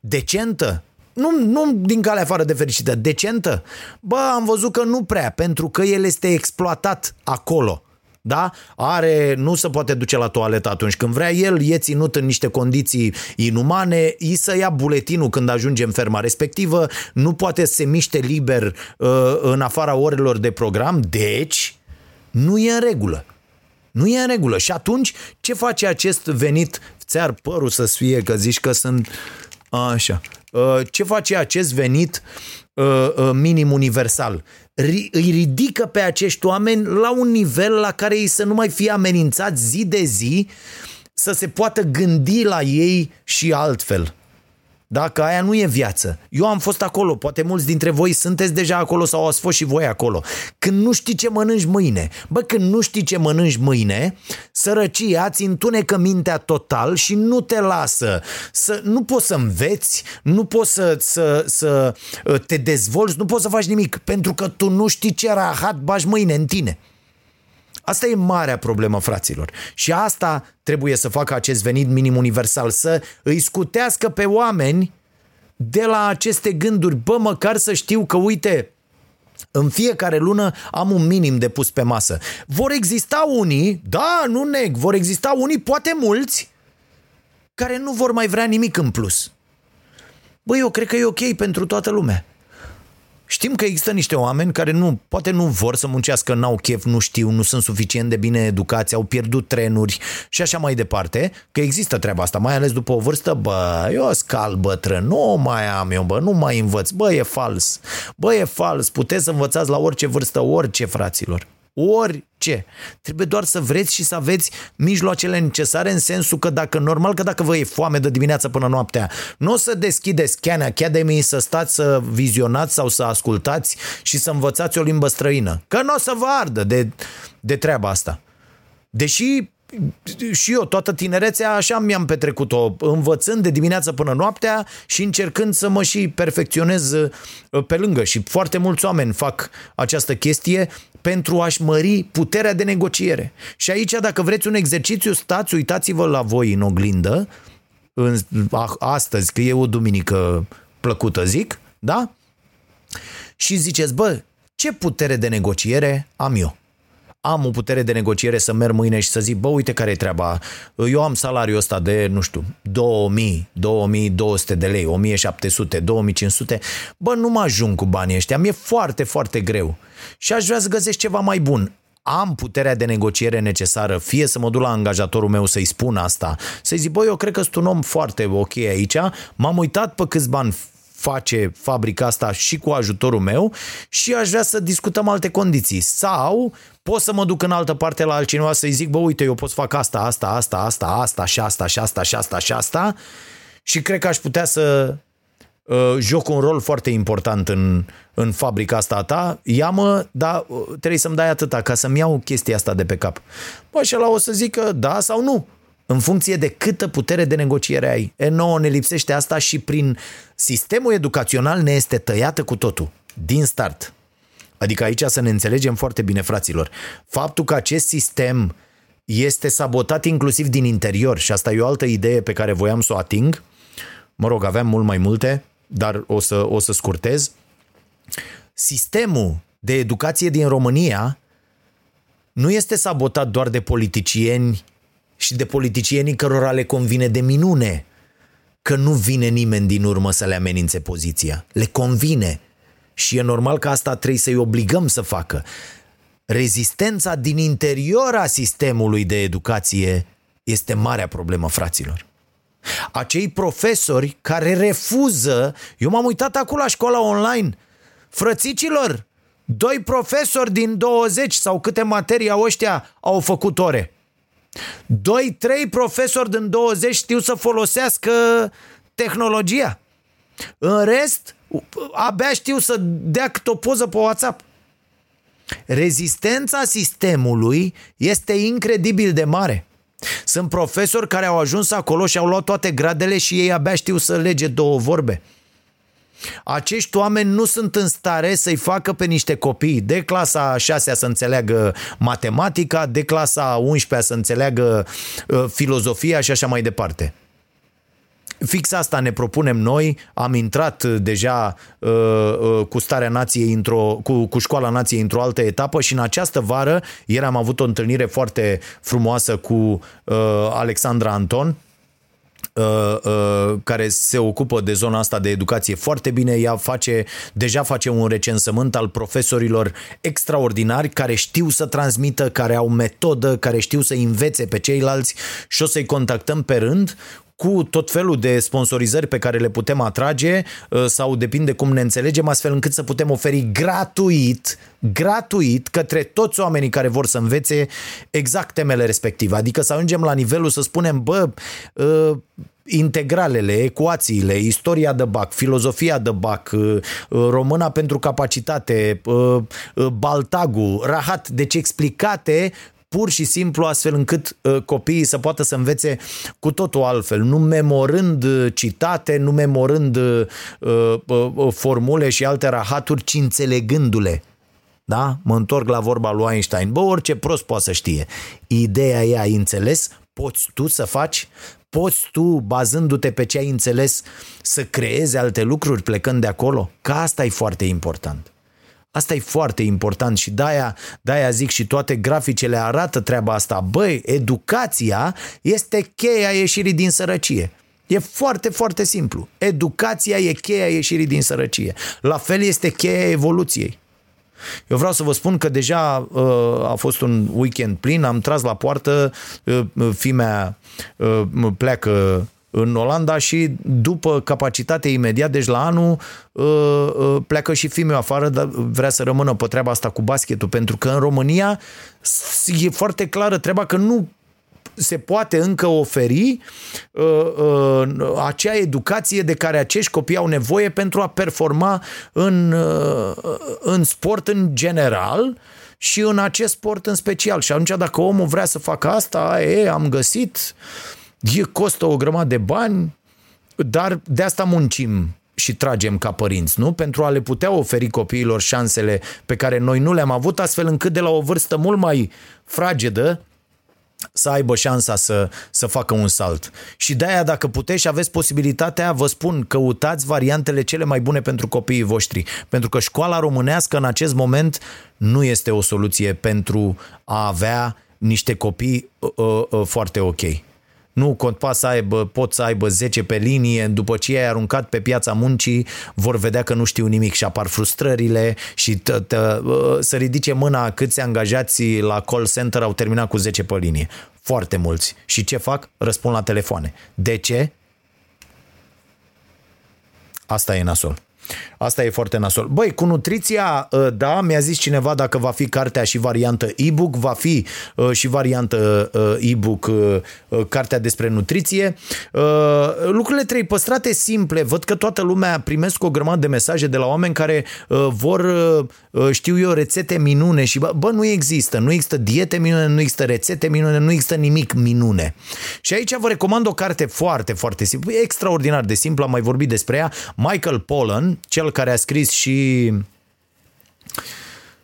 decentă, nu, nu din calea afară de fericită, decentă. Bă, am văzut că nu prea, pentru că el este exploatat acolo da? Are, nu se poate duce la toaletă atunci când vrea el, e ținut în niște condiții inumane, îi să ia buletinul când ajunge în ferma respectivă, nu poate să se miște liber uh, în afara orelor de program, deci nu e în regulă. Nu e în regulă. Și atunci, ce face acest venit? Ți-ar părul să fie că zici că sunt... Așa. Uh, ce face acest venit uh, uh, minim universal? Îi ridică pe acești oameni la un nivel la care ei să nu mai fie amenințați zi de zi să se poată gândi la ei și altfel. Dacă aia nu e viață. Eu am fost acolo, poate mulți dintre voi sunteți deja acolo sau ați fost și voi acolo. Când nu știi ce mănânci mâine, bă, când nu știi ce mănânci mâine, sărăcia îți întunecă mintea total și nu te lasă. Să, nu poți să înveți, nu poți să, să, să uh, te dezvolți, nu poți să faci nimic, pentru că tu nu știi ce rahat bași mâine în tine. Asta e marea problemă, fraților. Și asta trebuie să facă acest venit minim universal, să îi scutească pe oameni de la aceste gânduri. Bă, măcar să știu că, uite, în fiecare lună am un minim de pus pe masă. Vor exista unii, da, nu neg, vor exista unii, poate mulți, care nu vor mai vrea nimic în plus. Băi, eu cred că e ok pentru toată lumea. Știm că există niște oameni care nu, poate nu vor să muncească, n-au chef, nu știu, nu sunt suficient de bine educați, au pierdut trenuri și așa mai departe, că există treaba asta, mai ales după o vârstă, bă, eu scal bătrân, nu mai am eu, bă, nu mai învăț, bă, e fals, bă, e fals, puteți să învățați la orice vârstă, orice, fraților. Orice. Trebuie doar să vreți și să aveți mijloacele necesare în sensul că dacă, normal că dacă vă e foame de dimineață până noaptea, nu o să deschideți Khan Academy să stați să vizionați sau să ascultați și să învățați o limbă străină. Că nu o să vă ardă de, de treaba asta. Deși și eu toată tinerețea așa mi-am petrecut-o, învățând de dimineață până noaptea și încercând să mă și perfecționez uh, pe lângă. Și foarte mulți oameni fac această chestie pentru a-și mări puterea de negociere. Și aici, dacă vreți un exercițiu, stați, uitați-vă la voi în oglindă, în, astăzi, că e o duminică plăcută, zic, da? Și ziceți, bă, ce putere de negociere am eu? Am o putere de negociere să merg mâine și să zic, bă, uite care e treaba, eu am salariul ăsta de, nu știu, 2000, 2200 de lei, 1700, 2500, bă, nu mă ajung cu banii ăștia, mi-e foarte, foarte greu. Și aș vrea să găsesc ceva mai bun. Am puterea de negociere necesară, fie să mă duc la angajatorul meu să-i spun asta, să-i zic, băi, eu cred că sunt un om foarte ok aici, m-am uitat pe câți bani face fabrica asta și cu ajutorul meu și aș vrea să discutăm alte condiții. Sau pot să mă duc în altă parte la altcineva să-i zic, bă, uite, eu pot să fac asta, asta, asta, asta, asta și asta și asta și asta și asta și cred că aș putea să uh, joc un rol foarte important în, în fabrica asta a ta, ia-mă, dar uh, trebuie să-mi dai atâta ca să-mi iau chestia asta de pe cap. Bă, și la o să zică da sau nu în funcție de câtă putere de negociere ai. E nouă ne lipsește asta și prin sistemul educațional ne este tăiată cu totul, din start. Adică aici să ne înțelegem foarte bine, fraților. Faptul că acest sistem este sabotat inclusiv din interior și asta e o altă idee pe care voiam să o ating. Mă rog, aveam mult mai multe, dar o să, o să scurtez. Sistemul de educație din România nu este sabotat doar de politicieni și de politicienii cărora le convine de minune că nu vine nimeni din urmă să le amenințe poziția. Le convine. Și e normal că asta trebuie să-i obligăm să facă. Rezistența din interior a sistemului de educație este marea problemă, fraților. Acei profesori care refuză, eu m-am uitat acolo la școala online, frățicilor, doi profesori din 20 sau câte materii au ăștia au făcut ore. Doi, trei profesori din 20 știu să folosească tehnologia. În rest, abia știu să dea câte o poză pe WhatsApp. Rezistența sistemului este incredibil de mare. Sunt profesori care au ajuns acolo și au luat toate gradele și ei abia știu să lege două vorbe. Acești oameni nu sunt în stare să-i facă pe niște copii de clasa 6 să înțeleagă matematica, de clasa 11 să înțeleagă uh, filozofia și așa mai departe. Fix asta ne propunem noi. Am intrat deja uh, uh, cu starea nației într-o, cu, cu școala nației într-o altă etapă și în această vară ieri am avut o întâlnire foarte frumoasă cu uh, Alexandra Anton, Uh, uh, care se ocupă de zona asta de educație foarte bine. Ea face, deja face un recensământ al profesorilor extraordinari care știu să transmită, care au metodă, care știu să învețe pe ceilalți și o să-i contactăm pe rând cu tot felul de sponsorizări pe care le putem atrage uh, sau depinde cum ne înțelegem, astfel încât să putem oferi gratuit, gratuit către toți oamenii care vor să învețe exact temele respective. Adică să ajungem la nivelul să spunem, bă, uh, integralele, ecuațiile, istoria de BAC, filozofia de BAC, uh, româna pentru capacitate, baltagul, rahat, deci explicate pur și simplu astfel încât uh, copiii să poată să învețe cu totul altfel, nu memorând uh, citate, nu memorând uh, uh, uh, formule și alte rahaturi, ci înțelegându-le. Da? Mă întorc la vorba lui Einstein. Bă, orice prost poate să știe. Ideea e, ai înțeles? Poți tu să faci? Poți tu, bazându-te pe ce ai înțeles, să creezi alte lucruri plecând de acolo? Că asta e foarte important. Asta e foarte important și de-aia, de-aia zic și toate graficele arată treaba asta. Băi, educația este cheia ieșirii din sărăcie. E foarte, foarte simplu. Educația e cheia ieșirii din sărăcie. La fel este cheia evoluției. Eu vreau să vă spun că deja uh, a fost un weekend plin, am tras la poartă, uh, fimea uh, pleacă în Olanda și după capacitate imediat, deci la anul uh, uh, pleacă și filmul afară, dar vrea să rămână pe treaba asta cu basketul, pentru că în România e foarte clară treaba că nu se poate încă oferi uh, uh, acea educație de care acești copii au nevoie pentru a performa în, uh, în sport în general și în acest sport în special. Și atunci dacă omul vrea să facă asta, e, am găsit E costă o grămadă de bani, dar de asta muncim și tragem ca părinți, nu? Pentru a le putea oferi copiilor șansele pe care noi nu le-am avut, astfel încât de la o vârstă mult mai fragedă să aibă șansa să, să facă un salt. Și de-aia, dacă puteți și aveți posibilitatea, vă spun, căutați variantele cele mai bune pentru copiii voștri. Pentru că școala românească în acest moment nu este o soluție pentru a avea niște copii uh, uh, foarte ok nu pot să aibă, pot să aibă 10 pe linie, după ce ai aruncat pe piața muncii, vor vedea că nu știu nimic și apar frustrările și să ridice mâna câți angajați la call center au terminat cu 10 pe linie. Foarte mulți. Și ce fac? Răspund la telefoane. De ce? Asta e nasol. Asta e foarte nasol. Băi, cu nutriția, ă, da, mi-a zis cineva dacă va fi cartea și variantă e-book, va fi ă, și variantă ă, e-book cartea despre nutriție. Lucrurile trei păstrate simple. Văd că toată lumea primesc o grămadă de mesaje de la oameni care vor, știu eu, rețete minune și bă, bă, nu există. Nu există diete minune, nu există rețete minune, nu există nimic minune. Și aici vă recomand o carte foarte, foarte simplă, extraordinar de simplă, am mai vorbit despre ea, Michael Pollan, cel care a scris și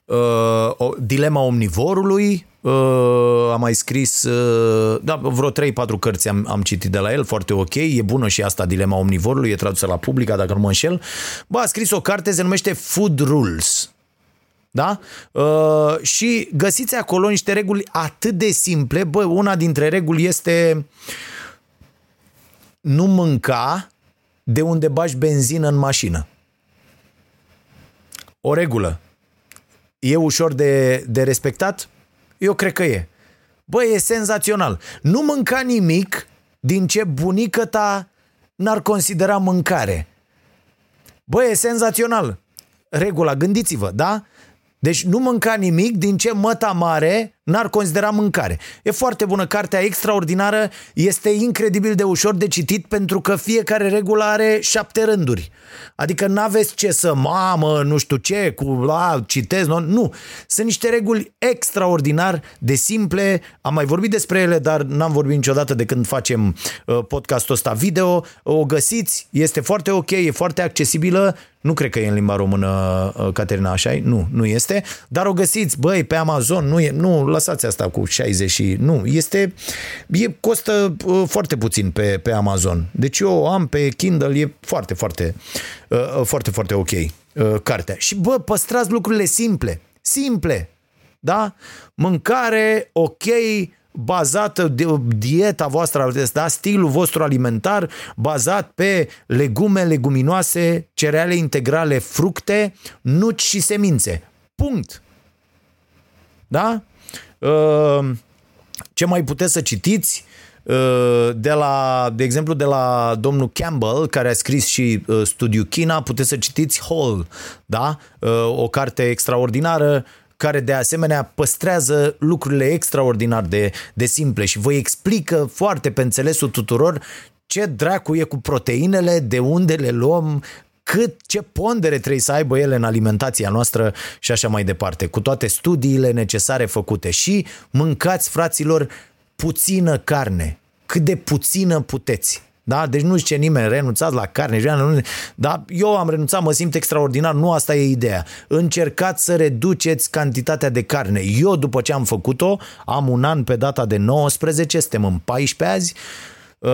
uh, o, Dilema omnivorului, uh, a mai scris uh, da, vreo 3-4 cărți am, am citit de la el, foarte ok, e bună și asta Dilema omnivorului, e tradusă la publica, dacă nu mă înșel. Bă, a scris o carte, se numește Food Rules. Da? Uh, și găsiți acolo niște reguli atât de simple. Bă, una dintre reguli este nu mânca de unde bagi benzină în mașină. O regulă. E ușor de, de respectat? Eu cred că e. Bă, e senzațional. Nu mânca nimic din ce bunică ta n-ar considera mâncare. Bă, e senzațional. Regula, gândiți-vă, da? Deci nu mânca nimic din ce măta mare n-ar considera mâncare. E foarte bună, cartea extraordinară, este incredibil de ușor de citit pentru că fiecare regulă are șapte rânduri. Adică n-aveți ce să, mamă, nu știu ce, cu la, citez, nu, nu. Sunt niște reguli extraordinar de simple, am mai vorbit despre ele, dar n-am vorbit niciodată de când facem uh, podcastul ăsta video. O găsiți, este foarte ok, e foarte accesibilă, nu cred că e în limba română, uh, Caterina, așa Nu, nu este, dar o găsiți, băi, pe Amazon, nu, e, nu lăsați asta cu 60 și... Nu, este... E, costă uh, foarte puțin pe, pe Amazon. Deci eu am pe Kindle, e foarte, foarte, uh, foarte, foarte ok uh, cartea. Și bă, păstrați lucrurile simple. Simple. Da? Mâncare, ok, bazată de dieta voastră, da? stilul vostru alimentar bazat pe legume, leguminoase, cereale integrale, fructe, nuci și semințe. Punct. Da? Uh, ce mai puteți să citiți? Uh, de la, de exemplu, de la domnul Campbell, care a scris și uh, Studiu China, puteți să citiți Hall, da? O carte extraordinară care de asemenea păstrează lucrurile extraordinar de, de simple și vă explică foarte pe înțelesul tuturor ce dracu e cu proteinele, de unde le luăm, cât, ce pondere trebuie să aibă ele în alimentația noastră și așa mai departe, cu toate studiile necesare făcute. Și mâncați, fraților, puțină carne, cât de puțină puteți. Da? Deci nu zice nimeni, renunțați la carne, nu, da? eu am renunțat, mă simt extraordinar, nu asta e ideea. Încercați să reduceți cantitatea de carne. Eu, după ce am făcut-o, am un an pe data de 19, suntem în 14 azi, uh,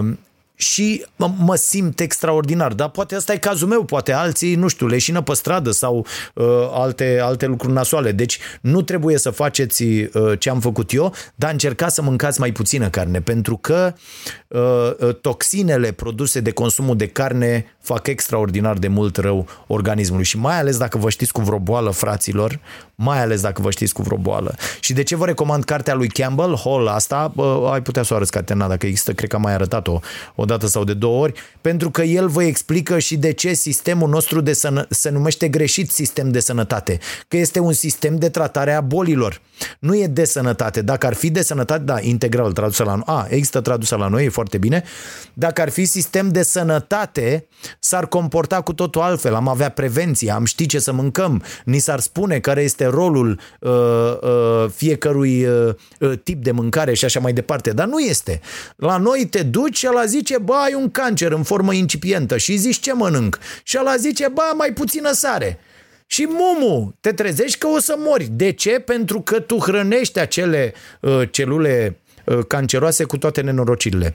uh, și mă simt extraordinar. Dar poate asta e cazul meu, poate alții, nu știu, leșină pe stradă sau uh, alte, alte lucruri nasoale. Deci nu trebuie să faceți uh, ce am făcut eu, dar încercați să mâncați mai puțină carne, pentru că uh, uh, toxinele produse de consumul de carne fac extraordinar de mult rău organismului și mai ales dacă vă știți cu vreo boală, fraților, mai ales dacă vă știți cu vreo boală. Și de ce vă recomand cartea lui Campbell, Hall asta, bă, ai putea să o arăți, Catena, dacă există, cred că am mai arătat-o o dată sau de două ori, pentru că el vă explică și de ce sistemul nostru de sănă, se numește greșit sistem de sănătate, că este un sistem de tratare a bolilor. Nu e de sănătate. Dacă ar fi de sănătate, da, integral tradusă la noi. A, există tradusă la noi, e foarte bine. Dacă ar fi sistem de sănătate, s-ar comporta cu totul altfel. Am avea prevenție, am ști ce să mâncăm, ni s-ar spune care este rolul uh, uh, fiecărui uh, uh, tip de mâncare și așa mai departe. Dar nu este. La noi te duci și ăla zice, bă, ai un cancer în formă incipientă și zici ce mănânc. Și ăla zice, bă, mai puțină sare. Și mumu, te trezești că o să mori. De ce? Pentru că tu hrănești acele uh, celule uh, canceroase cu toate nenorocirile.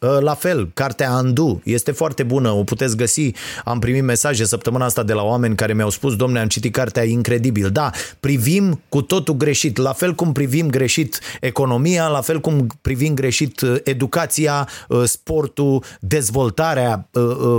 Uh, la fel, cartea Andu este foarte bună, o puteți găsi. Am primit mesaje săptămâna asta de la oameni care mi-au spus, domne, am citit cartea incredibil. Da, privim cu totul greșit, la fel cum privim greșit economia, la fel cum privim greșit uh, educația, uh, sportul, dezvoltarea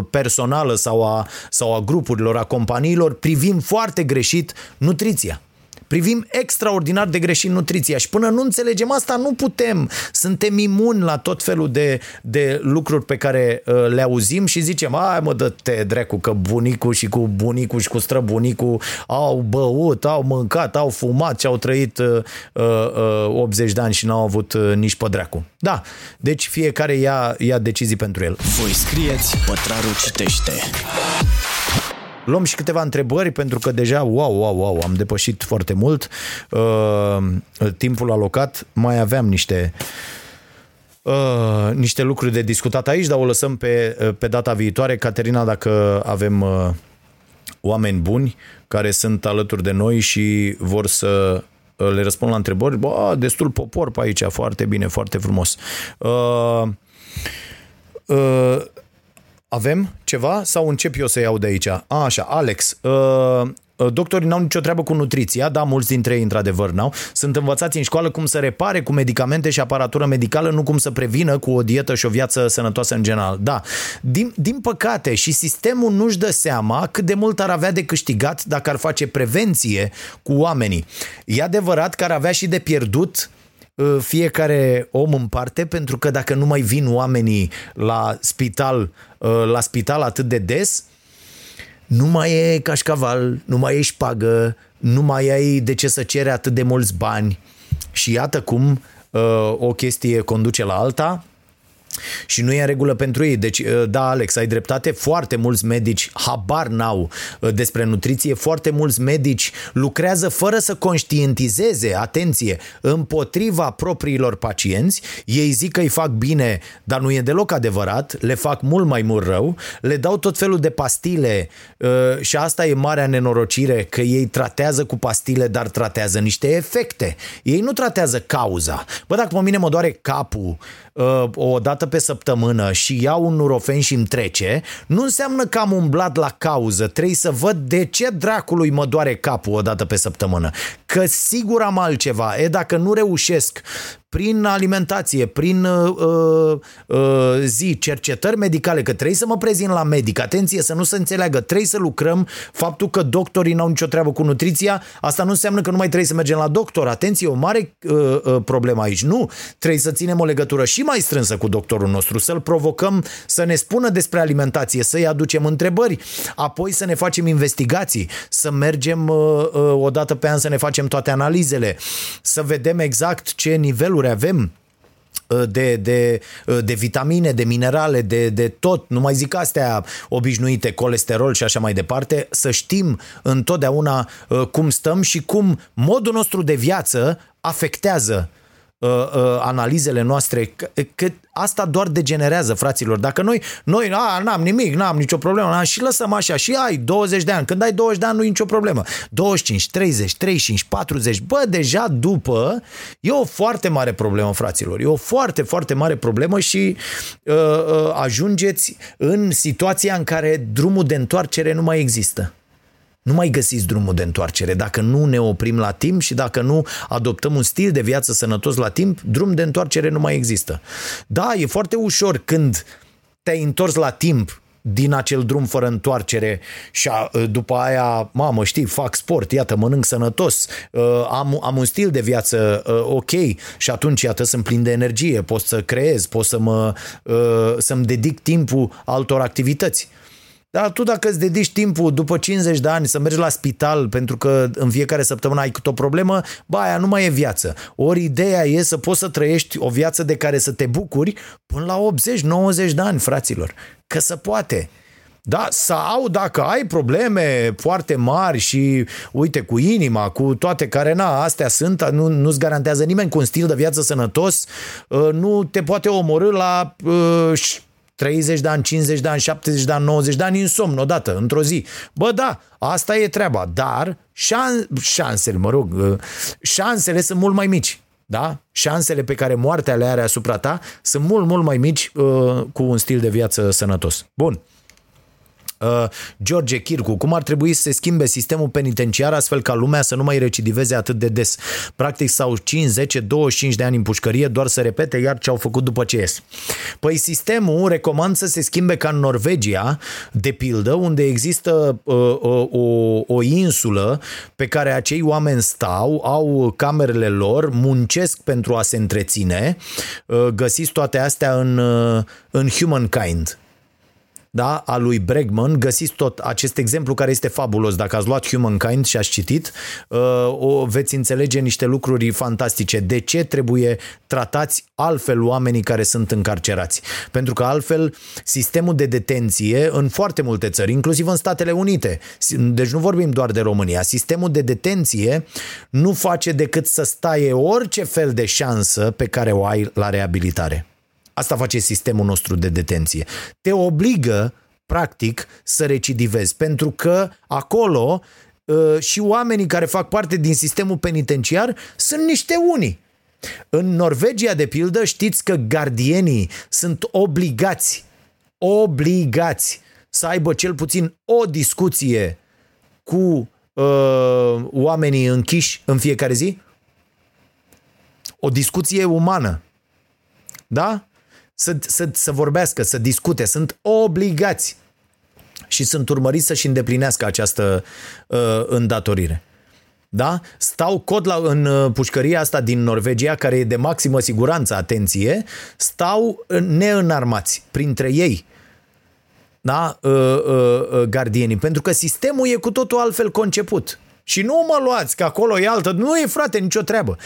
personală sau a, sau a grupurilor, a companiilor, privim foarte greșit nutriția. Privim extraordinar de greșit nutriția și până nu înțelegem asta, nu putem. Suntem imuni la tot felul de, de lucruri pe care uh, le auzim și zicem, ai mă, dă-te drecu că bunicul și cu bunicul și cu străbunicul au băut, au mâncat, au fumat și au trăit uh, uh, 80 de ani și n-au avut uh, nici pe dracu. Da, deci fiecare ia, ia decizii pentru el. Voi scrieți, pătrarul citește. Luăm și câteva întrebări pentru că deja, wow, wow, wow, am depășit foarte mult uh, timpul alocat. Mai aveam niște uh, niște lucruri de discutat aici, dar o lăsăm pe, uh, pe data viitoare. Caterina, dacă avem uh, oameni buni care sunt alături de noi și vor să uh, le răspund la întrebări, bă, destul popor pe aici, foarte bine, foarte frumos. Uh, uh, avem ceva sau încep eu să iau de aici? A, așa, Alex, uh, Uh, Doctorii n-au nicio treabă cu nutriția, da, mulți dintre ei într-adevăr n-au. Sunt învățați în școală cum să repare cu medicamente și aparatură medicală, nu cum să prevină cu o dietă și o viață sănătoasă în general. Da, din, din păcate și sistemul nu-și dă seama cât de mult ar avea de câștigat dacă ar face prevenție cu oamenii. E adevărat că ar avea și de pierdut uh, fiecare om în parte, pentru că dacă nu mai vin oamenii la spital, uh, la spital atât de des, nu mai e cașcaval, nu mai e șpagă, nu mai ai de ce să cere atât de mulți bani. Și iată cum uh, o chestie conduce la alta și nu e în regulă pentru ei. Deci, da, Alex, ai dreptate, foarte mulți medici habar n-au despre nutriție, foarte mulți medici lucrează fără să conștientizeze, atenție, împotriva propriilor pacienți. Ei zic că îi fac bine, dar nu e deloc adevărat, le fac mult mai mult rău, le dau tot felul de pastile și asta e marea nenorocire, că ei tratează cu pastile, dar tratează niște efecte. Ei nu tratează cauza. Bă, dacă pe mine mă doare capul o dată pe săptămână și iau un nurofen și îmi trece, nu înseamnă că am umblat la cauză. Trebuie să văd de ce dracului mă doare capul o dată pe săptămână. Că sigur am altceva. E, dacă nu reușesc prin alimentație, prin uh, uh, zi, cercetări medicale, că trebuie să mă prezint la medic, atenție să nu se înțeleagă, trebuie să lucrăm, faptul că doctorii n-au nicio treabă cu nutriția, asta nu înseamnă că nu mai trebuie să mergem la doctor, atenție, o mare uh, uh, problemă aici, nu, trebuie să ținem o legătură și mai strânsă cu doctorul nostru, să-l provocăm să ne spună despre alimentație, să-i aducem întrebări, apoi să ne facem investigații, să mergem uh, uh, o dată pe an să ne facem toate analizele, să vedem exact ce niveluri avem de, de, de vitamine, de minerale, de, de tot, nu mai zic astea obișnuite, colesterol și așa mai departe, să știm întotdeauna cum stăm și cum modul nostru de viață afectează uh, uh, analizele noastre, că, că asta doar degenerează, fraților. Dacă noi, noi a, n-am nimic, n-am nicio problemă, n-am, și lăsăm așa, și ai 20 de ani. Când ai 20 de ani nu e nicio problemă. 25, 30, 35, 40, bă, deja după, e o foarte mare problemă, fraților. E o foarte, foarte mare problemă și uh, uh, ajungeți în situația în care drumul de întoarcere nu mai există nu mai găsiți drumul de întoarcere. Dacă nu ne oprim la timp și dacă nu adoptăm un stil de viață sănătos la timp, drum de întoarcere nu mai există. Da, e foarte ușor când te-ai întors la timp din acel drum fără întoarcere și a, după aia, mamă, știi, fac sport, iată, mănânc sănătos, am, am un stil de viață ok și atunci, iată, sunt plin de energie, pot să creez, pot să mă, să-mi dedic timpul altor activități. Dar tu dacă îți dedici timpul după 50 de ani să mergi la spital pentru că în fiecare săptămână ai câte o problemă, ba, aia nu mai e viață. Ori ideea e să poți să trăiești o viață de care să te bucuri până la 80-90 de ani, fraților. Că se poate. Da, sau dacă ai probleme foarte mari și, uite, cu inima, cu toate care, na, astea sunt, nu, nu-ți garantează nimeni cu un stil de viață sănătos, nu te poate omorâ la 30 de ani, 50 de ani, 70 de ani, 90 de ani în somn odată, într-o zi. Bă, da, asta e treaba, dar șan- șansele, mă rog, uh, șansele sunt mult mai mici. Da? Șansele pe care moartea le are asupra ta sunt mult, mult mai mici uh, cu un stil de viață sănătos. Bun. Uh, George Chircu, cum ar trebui să se schimbe sistemul penitenciar astfel ca lumea să nu mai recidiveze atât de des? Practic sau 5, 10, 25 de ani în pușcărie doar să repete iar ce au făcut după ce ies. Păi sistemul recomand să se schimbe ca în Norvegia, de pildă, unde există uh, uh, o, o insulă pe care acei oameni stau, au camerele lor, muncesc pentru a se întreține. Uh, găsiți toate astea în, uh, în Humankind da, a lui Bregman, găsiți tot acest exemplu care este fabulos. Dacă ați luat Humankind și ați citit, uh, o veți înțelege niște lucruri fantastice. De ce trebuie tratați altfel oamenii care sunt încarcerați? Pentru că altfel sistemul de detenție în foarte multe țări, inclusiv în Statele Unite, deci nu vorbim doar de România, sistemul de detenție nu face decât să staie orice fel de șansă pe care o ai la reabilitare. Asta face sistemul nostru de detenție. Te obligă, practic, să recidivezi, pentru că acolo uh, și oamenii care fac parte din sistemul penitenciar sunt niște unii. În Norvegia, de pildă, știți că gardienii sunt obligați, obligați să aibă cel puțin o discuție cu uh, oamenii închiși în fiecare zi? O discuție umană. Da? Să, să, să vorbească, să discute. Sunt obligați și sunt urmăriți să-și îndeplinească această uh, îndatorire. Da? Stau cod la, în uh, pușcăria asta din Norvegia, care e de maximă siguranță, atenție, stau uh, neînarmați printre ei da? uh, uh, uh, gardienii, pentru că sistemul e cu totul altfel conceput. Și nu mă luați, că acolo e altă. Nu e, frate, nicio treabă.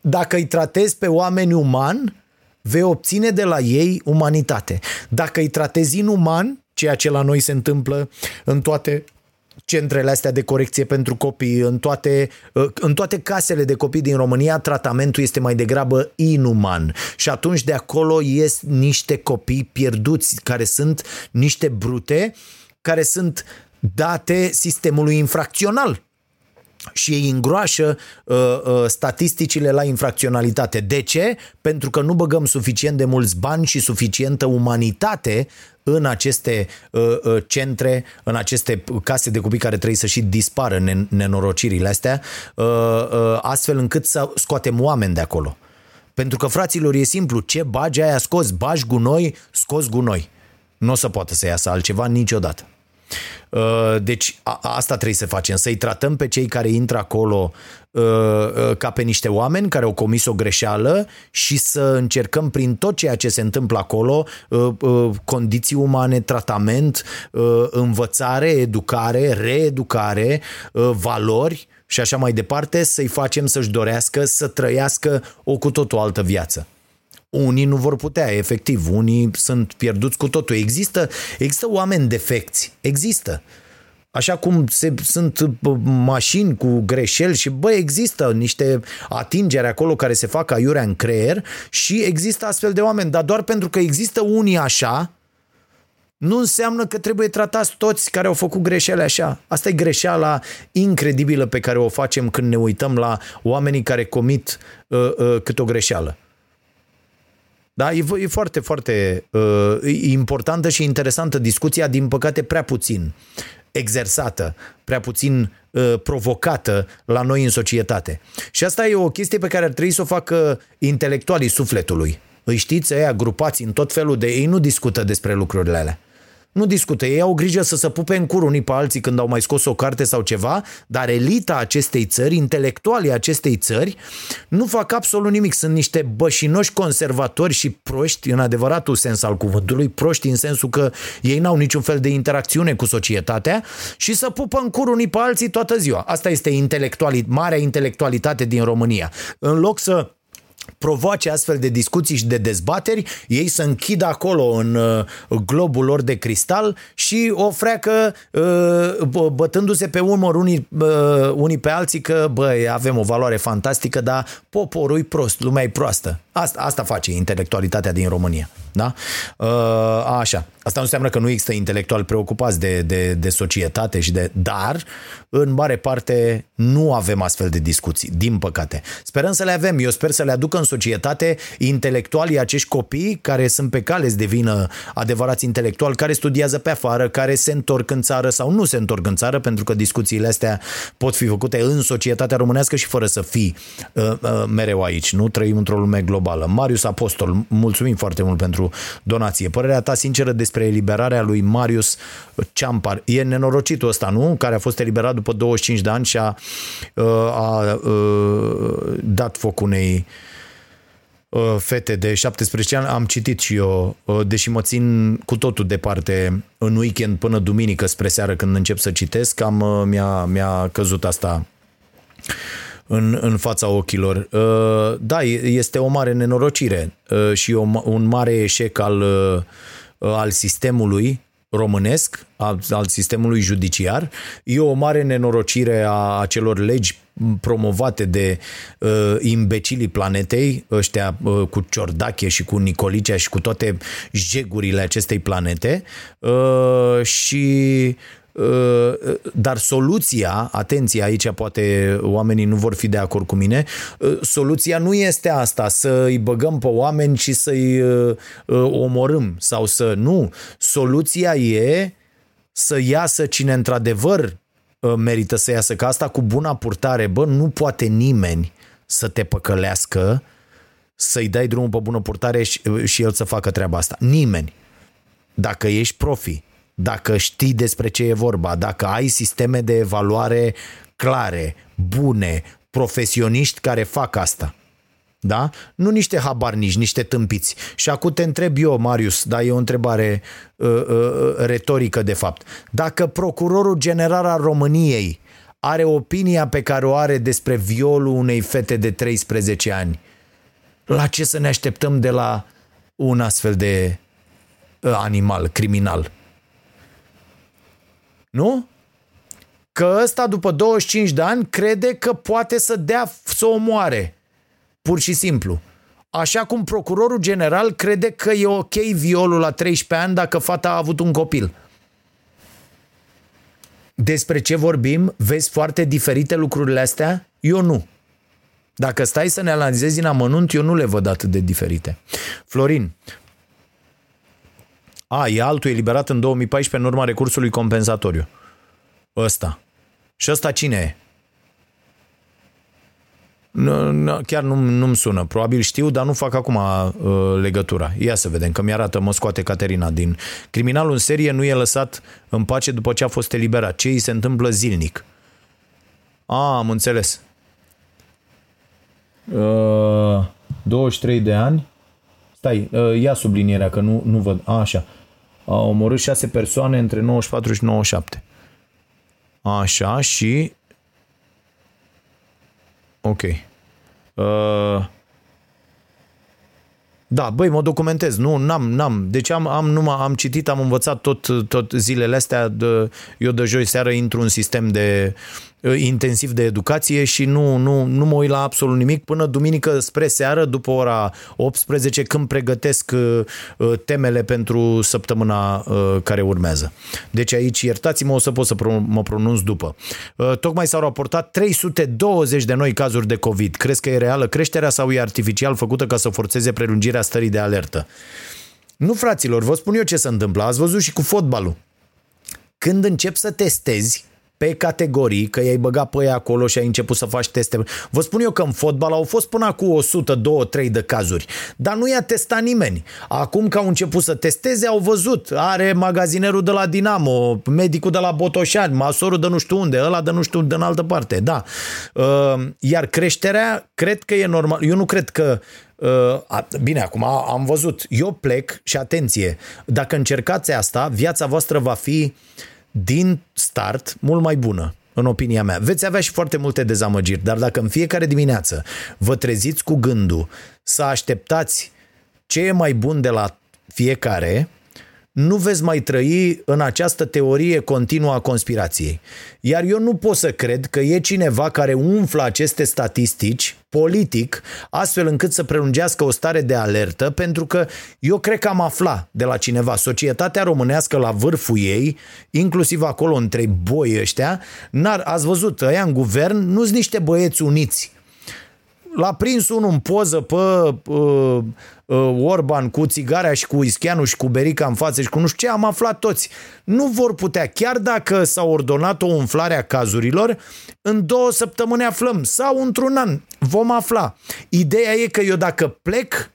Dacă îi tratezi pe oameni uman, vei obține de la ei umanitate. Dacă îi tratezi inuman, ceea ce la noi se întâmplă în toate centrele astea de corecție pentru copii, în toate, în toate casele de copii din România, tratamentul este mai degrabă inuman. Și atunci de acolo ies niște copii pierduți, care sunt niște brute, care sunt date sistemului infracțional și ei îngroașă uh, uh, statisticile la infracționalitate. De ce? Pentru că nu băgăm suficient de mulți bani și suficientă umanitate în aceste uh, uh, centre, în aceste case de copii care trebuie să și dispară nen- nenorocirile astea, uh, uh, astfel încât să scoatem oameni de acolo. Pentru că, fraților, e simplu, ce bagi aia scos, bagi gunoi, scos gunoi. Nu o să poată să iasă altceva niciodată. Uh, deci a, asta trebuie să facem, să-i tratăm pe cei care intră acolo uh, uh, ca pe niște oameni care au comis o greșeală și să încercăm prin tot ceea ce se întâmplă acolo, condiții umane, tratament, învățare, educare, reeducare, valori și așa mai departe, să-i facem să-și dorească să trăiască o cu totul altă viață unii nu vor putea, efectiv, unii sunt pierduți cu totul. Există, există oameni defecți, există. Așa cum se, sunt mașini cu greșeli și, bă, există niște atingeri acolo care se fac aiurea în creier și există astfel de oameni, dar doar pentru că există unii așa, nu înseamnă că trebuie tratați toți care au făcut greșeli așa. Asta e greșeala incredibilă pe care o facem când ne uităm la oamenii care comit uh, uh, cât o greșeală. Da, e, e foarte, foarte uh, importantă și interesantă discuția, din păcate prea puțin exersată, prea puțin uh, provocată la noi în societate. Și asta e o chestie pe care ar trebui să o facă intelectualii sufletului. Îi știți, ăia grupați în tot felul de... Ei nu discută despre lucrurile alea nu discută. Ei au grijă să se pupe în cur unii pe alții când au mai scos o carte sau ceva, dar elita acestei țări, intelectualii acestei țări, nu fac absolut nimic. Sunt niște bășinoși conservatori și proști, în adevăratul sens al cuvântului, proști în sensul că ei n-au niciun fel de interacțiune cu societatea și să pupă în cur unii pe alții toată ziua. Asta este intelectuali, marea intelectualitate din România. În loc să provoace astfel de discuții și de dezbateri, ei să închidă acolo în uh, globul lor de cristal și o freacă uh, bătându-se pe umăr unii, uh, unii pe alții că băi, avem o valoare fantastică, dar poporul e prost, lumea e proastă. Asta, asta face intelectualitatea din România. Da? Așa. Asta nu înseamnă că nu există intelectuali preocupați de, de, de societate și de... Dar, în mare parte, nu avem astfel de discuții, din păcate. Sperăm să le avem. Eu sper să le aducă în societate intelectualii acești copii care sunt pe cale să devină adevărați intelectuali, care studiază pe afară, care se întorc în țară sau nu se întorc în țară, pentru că discuțiile astea pot fi făcute în societatea românească și fără să fii uh, uh, mereu aici. Nu trăim într-o lume globală. Marius Apostol, mulțumim foarte mult pentru donație. Părerea ta sinceră despre eliberarea lui Marius Ceampar. E nenorocitul ăsta, nu? Care a fost eliberat după 25 de ani și a, uh, a, a uh, dat foc unei Uh, fete de 17 ani, am citit și eu, uh, deși mă țin cu totul departe în weekend până duminică spre seară când încep să citesc, am, uh, mi-a, mi-a căzut asta în, în fața ochilor. Da, este o mare nenorocire și un mare eșec al, al sistemului românesc, al, al sistemului judiciar. E o mare nenorocire a acelor legi promovate de uh, imbecilii planetei, ăștia uh, cu Ciordache și cu Nicolicea și cu toate jegurile acestei planete uh, și uh, dar soluția, atenție aici poate oamenii nu vor fi de acord cu mine, uh, soluția nu este asta, să îi băgăm pe oameni și să-i uh, omorâm sau să nu. Soluția e să iasă cine într-adevăr uh, merită să iasă. Că asta cu buna purtare, bă, nu poate nimeni să te păcălească, să-i dai drumul pe bună purtare și, și el să facă treaba asta. Nimeni. Dacă ești profi, dacă știi despre ce e vorba, dacă ai sisteme de evaluare clare, bune, profesioniști care fac asta. Da? Nu niște habarnici, niște tâmpiți. Și acum te întreb eu, Marius, dar e o întrebare uh, uh, retorică de fapt. Dacă procurorul general al României are opinia pe care o are despre violul unei fete de 13 ani, la ce să ne așteptăm de la un astfel de uh, animal, criminal? Nu? Că ăsta după 25 de ani crede că poate să dea să o moare. Pur și simplu. Așa cum procurorul general crede că e ok violul la 13 ani dacă fata a avut un copil. Despre ce vorbim? Vezi foarte diferite lucrurile astea? Eu nu. Dacă stai să ne analizezi în amănunt, eu nu le văd atât de diferite. Florin. A, e altul eliberat în 2014 în urma recursului compensatoriu. Ăsta. Și ăsta cine e? Nu, nu, chiar nu, nu-mi sună. Probabil știu, dar nu fac acum uh, legătura. Ia să vedem, că mi-arată, mă scoate Caterina din... Criminalul în serie nu e lăsat în pace după ce a fost eliberat. Ce îi se întâmplă zilnic? A, am înțeles. Uh, 23 de ani. Stai, uh, ia sublinierea, că nu, nu văd. A, așa. A omorât șase persoane între 94 și 97. Așa, și Ok. Uh, da, băi, mă documentez. Nu, n-am, n-am. Deci am, am, numai, am citit, am învățat tot, tot zilele astea. De, eu de joi seară intru în sistem de uh, intensiv de educație și nu, nu, nu mă uit la absolut nimic până duminică spre seară, după ora 18, când pregătesc uh, uh, temele pentru săptămâna care urmează. Deci aici, iertați-mă, o să pot să mă pronunț după. Tocmai s-au raportat 320 de noi cazuri de COVID. Crezi că e reală creșterea sau e artificial făcută ca să forțeze prelungirea stării de alertă? Nu, fraților, vă spun eu ce se întâmplă. Ați văzut și cu fotbalul. Când încep să testezi, pe categorii, că i-ai băgat pe ea acolo și ai început să faci teste. Vă spun eu că în fotbal au fost până cu 100, 2, 3 de cazuri, dar nu i-a testat nimeni. Acum că au început să testeze, au văzut. Are magazinerul de la Dinamo, medicul de la Botoșani, masorul de nu știu unde, ăla de nu știu de în altă parte, da. Uh, iar creșterea, cred că e normal. Eu nu cred că Uh, bine, acum am văzut. Eu plec și atenție, dacă încercați asta, viața voastră va fi din start mult mai bună în opinia mea. Veți avea și foarte multe dezamăgiri, dar dacă în fiecare dimineață vă treziți cu gândul să așteptați ce e mai bun de la fiecare, nu veți mai trăi în această teorie continuă a conspirației. Iar eu nu pot să cred că e cineva care umflă aceste statistici politic, astfel încât să prelungească o stare de alertă, pentru că eu cred că am aflat de la cineva, societatea românească la vârful ei, inclusiv acolo între boi ăștia, n-ar, ați văzut, ăia în guvern nu sunt niște băieți uniți l-a prins unul în poză pe uh, uh, Orban cu țigarea și cu ischianul și cu berica în față și cu nu știu ce, am aflat toți. Nu vor putea, chiar dacă s-a ordonat o umflare a cazurilor, în două săptămâni aflăm sau într-un an vom afla. Ideea e că eu dacă plec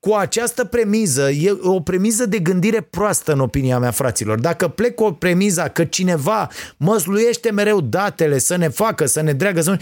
cu această premiză, e o premiză de gândire proastă în opinia mea, fraților. Dacă plec cu o premiza că cineva măsluiește mereu datele să ne facă, să ne dreagă, să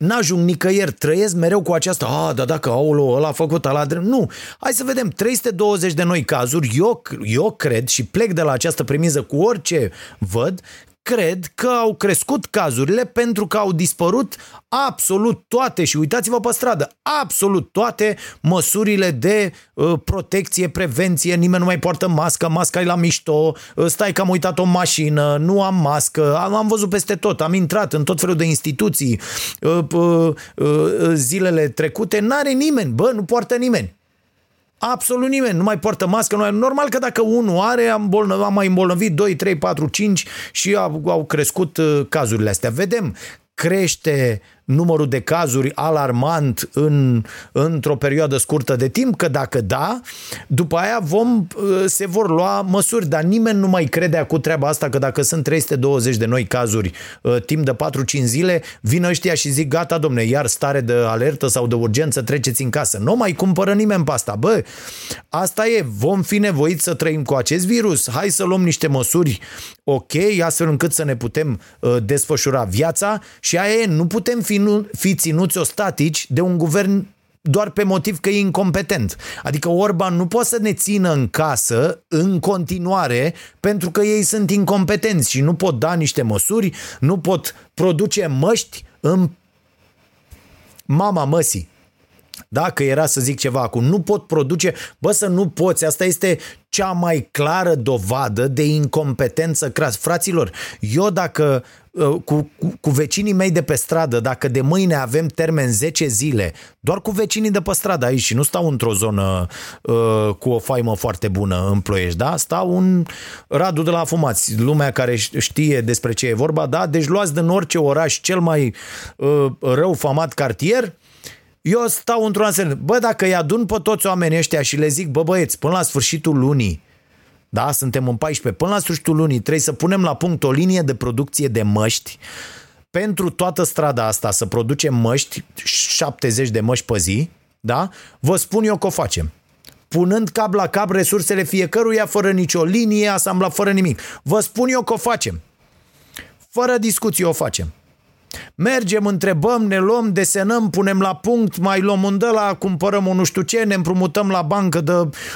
n-ajung nicăieri, trăiesc mereu cu această, a, da, dacă, aolo, ăla a făcut, ăla drept. Nu, hai să vedem, 320 de noi cazuri, eu, eu cred și plec de la această premiză cu orice văd, cred că au crescut cazurile pentru că au dispărut absolut toate, și uitați-vă pe stradă, absolut toate măsurile de uh, protecție, prevenție, nimeni nu mai poartă mască, masca e la mișto, uh, stai că am uitat o mașină, nu am mască, am, am văzut peste tot, am intrat în tot felul de instituții uh, uh, uh, zilele trecute, n-are nimeni, bă, nu poartă nimeni. Absolut nimeni nu mai poartă mască. Nu mai... Normal că dacă unul are, am, bolnă, am mai îmbolnăvit 2, 3, 4, 5 și au, au crescut uh, cazurile astea. Vedem, crește numărul de cazuri alarmant în, într-o perioadă scurtă de timp? Că dacă da, după aia vom, uh, se vor lua măsuri, dar nimeni nu mai crede cu treaba asta că dacă sunt 320 de noi cazuri uh, timp de 4-5 zile, vin ăștia și zic gata domne, iar stare de alertă sau de urgență, treceți în casă. Nu mai cumpără nimeni pe asta. Bă, asta e, vom fi nevoiți să trăim cu acest virus, hai să luăm niște măsuri ok, astfel încât să ne putem uh, desfășura viața și aia e, nu putem fi, nu, fi ținuți ostatici de un guvern doar pe motiv că e incompetent. Adică Orban nu poate să ne țină în casă în continuare pentru că ei sunt incompetenți și nu pot da niște măsuri, nu pot produce măști în mama măsii. Dacă era să zic ceva acum, nu pot produce, bă să nu poți, asta este cea mai clară dovadă de incompetență cras. Fraților, eu dacă uh, cu, cu, cu vecinii mei de pe stradă, dacă de mâine avem termen 10 zile, doar cu vecinii de pe stradă aici și nu stau într-o zonă uh, cu o faimă foarte bună în ploiești, da? Stau un Radu de la Fumați, lumea care știe despre ce e vorba, da? Deci luați din orice oraș cel mai uh, rău famat cartier, eu stau într-un asemenea, bă, dacă îi adun pe toți oamenii ăștia și le zic, bă băieți, până la sfârșitul lunii, da, suntem în 14, până la sfârșitul lunii trebuie să punem la punct o linie de producție de măști pentru toată strada asta să producem măști, 70 de măști pe zi, da? Vă spun eu că o facem punând cap la cap resursele fiecăruia fără nicio linie, asamblat fără nimic. Vă spun eu că o facem. Fără discuție o facem. Mergem, întrebăm, ne luăm, desenăm, punem la punct, mai luăm un de la, cumpărăm un nu știu ce, ne împrumutăm la bancă de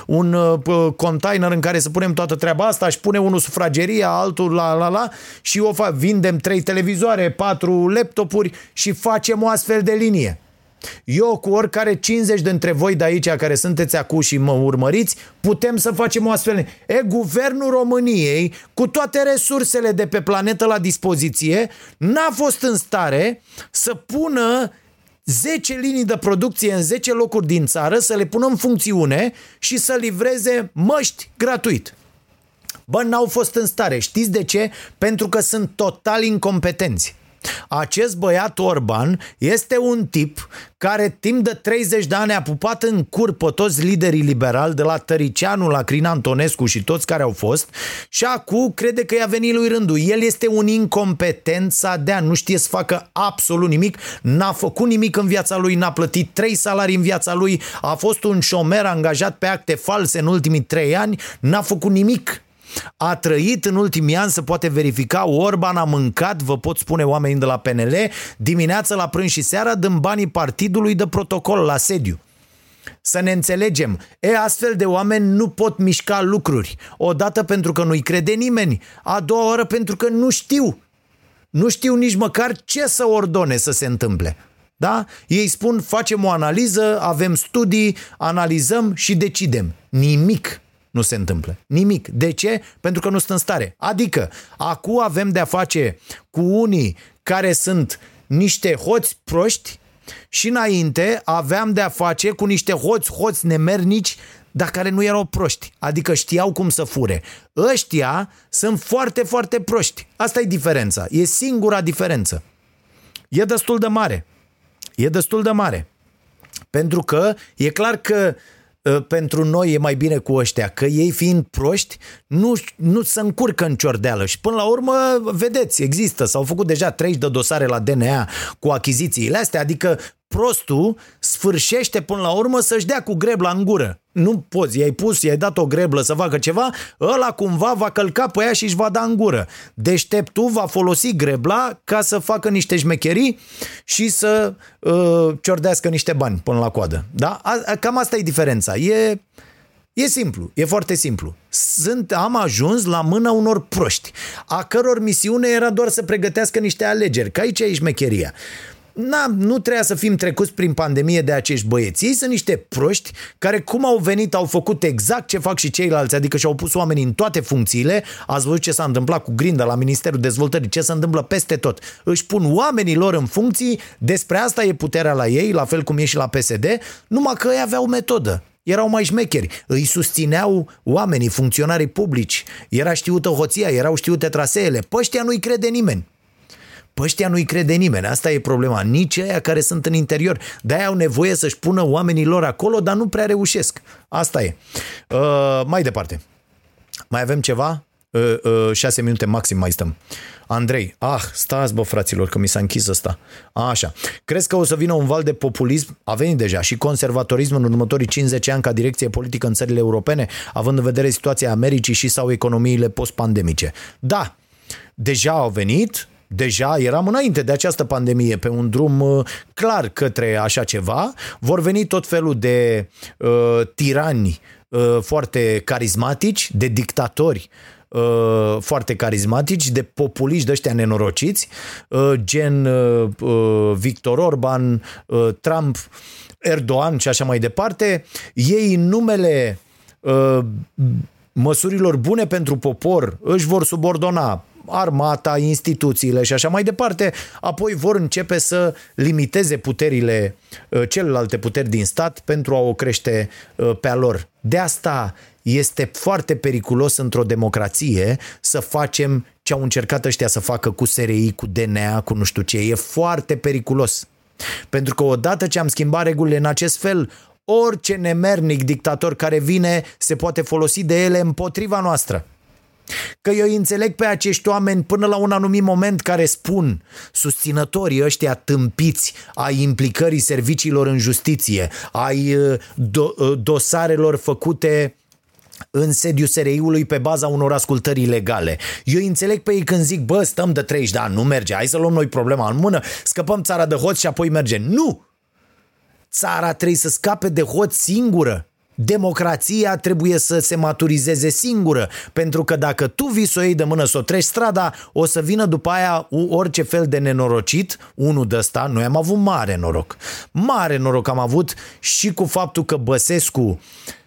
un uh, container în care să punem toată treaba asta și pune unul sufrageria, altul la la la și o fa- vindem trei televizoare, patru laptopuri și facem o astfel de linie. Eu cu oricare 50 dintre voi de aici care sunteți acum și mă urmăriți, putem să facem o astfel. E, guvernul României, cu toate resursele de pe planetă la dispoziție, n-a fost în stare să pună 10 linii de producție în 10 locuri din țară, să le pună în funcțiune și să livreze măști gratuit. Bă, n-au fost în stare. Știți de ce? Pentru că sunt total incompetenți. Acest băiat Orban este un tip care timp de 30 de ani a pupat în cur pe toți liderii liberali, de la Tăricianu la Crin Antonescu și toți care au fost și acum crede că i-a venit lui rândul. El este un incompetent să dea, nu știe să facă absolut nimic, n-a făcut nimic în viața lui, n-a plătit trei salarii în viața lui, a fost un șomer angajat pe acte false în ultimii trei ani, n-a făcut nimic a trăit în ultimii ani, se poate verifica, Orban a mâncat, vă pot spune oamenii de la PNL, dimineața la prânz și seara, dând banii partidului de protocol la sediu. Să ne înțelegem. E, astfel de oameni nu pot mișca lucruri. Odată pentru că nu-i crede nimeni, a doua oră pentru că nu știu. Nu știu nici măcar ce să ordone să se întâmple. Da? Ei spun, facem o analiză, avem studii, analizăm și decidem. Nimic nu se întâmplă. Nimic. De ce? Pentru că nu sunt în stare. Adică, acum avem de-a face cu unii care sunt niște hoți proști și înainte aveam de-a face cu niște hoți, hoți nemernici, dar care nu erau proști, adică știau cum să fure. Ăștia sunt foarte, foarte proști. Asta e diferența. E singura diferență. E destul de mare. E destul de mare. Pentru că e clar că Ă, pentru noi e mai bine cu ăștia, că ei fiind proști nu, nu se încurcă în ciordeală și până la urmă, vedeți, există, s-au făcut deja 30 de dosare la DNA cu achizițiile astea, adică prostul sfârșește până la urmă să-și dea cu grebla în gură. Nu poți, i-ai pus, i-ai dat o greblă să facă ceva, ăla cumva va călca pe ea și își va da în gură. Deșteptul va folosi grebla ca să facă niște șmecherii și să uh, ciordească niște bani până la coadă. Da? A, a, cam asta e diferența. E, E simplu, e foarte simplu. Sunt, am ajuns la mâna unor proști, a căror misiune era doar să pregătească niște alegeri, că aici e șmecheria na, nu trebuia să fim trecuți prin pandemie de acești băieți. Ei sunt niște proști care cum au venit au făcut exact ce fac și ceilalți, adică și-au pus oamenii în toate funcțiile. Ați văzut ce s-a întâmplat cu Grinda la Ministerul Dezvoltării, ce se întâmplă peste tot. Își pun oamenii lor în funcții, despre asta e puterea la ei, la fel cum e și la PSD, numai că ei aveau metodă erau mai șmecheri, îi susțineau oamenii, funcționarii publici, era știută hoția, erau știute traseele, pe ăștia nu-i crede nimeni. Pe ăștia nu-i crede nimeni, asta e problema. Nici aia care sunt în interior. De-aia au nevoie să-și pună oamenii lor acolo, dar nu prea reușesc. Asta e. Uh, mai departe. Mai avem ceva? Uh, uh, șase minute maxim mai stăm. Andrei, ah, stați bă fraților că mi s-a închis ăsta. A, așa. Crezi că o să vină un val de populism? A venit deja și conservatorism în următorii 50 ani ca direcție politică în țările europene, având în vedere situația Americii și sau economiile post-pandemice. Da, deja au venit, deja eram înainte de această pandemie pe un drum uh, clar către așa ceva, vor veni tot felul de uh, tirani uh, foarte carismatici, de dictatori uh, foarte carismatici, de populiști de ăștia nenorociți, uh, gen uh, uh, Victor Orban, uh, Trump, Erdogan și așa mai departe. Ei în numele uh, măsurilor bune pentru popor își vor subordona armata, instituțiile și așa mai departe, apoi vor începe să limiteze puterile, uh, celelalte puteri din stat pentru a o crește uh, pe a lor. De asta este foarte periculos într-o democrație să facem ce au încercat ăștia să facă cu SRI, cu DNA, cu nu știu ce. E foarte periculos. Pentru că odată ce am schimbat regulile în acest fel, orice nemernic dictator care vine se poate folosi de ele împotriva noastră. Că eu îi înțeleg pe acești oameni până la un anumit moment care spun susținătorii ăștia tâmpiți ai implicării serviciilor în justiție, ai uh, do- uh, dosarelor făcute în sediul SRI-ului pe baza unor ascultări ilegale. Eu îi înțeleg pe ei când zic, bă, stăm de 30 de ani, nu merge, hai să luăm noi problema în mână, scăpăm țara de hoți și apoi merge. Nu! Țara trebuie să scape de hoți singură. Democrația trebuie să se maturizeze singură, pentru că dacă tu vii să o iei de mână să o treci strada, o să vină după aia orice fel de nenorocit, unul de ăsta, noi am avut mare noroc. Mare noroc am avut și cu faptul că Băsescu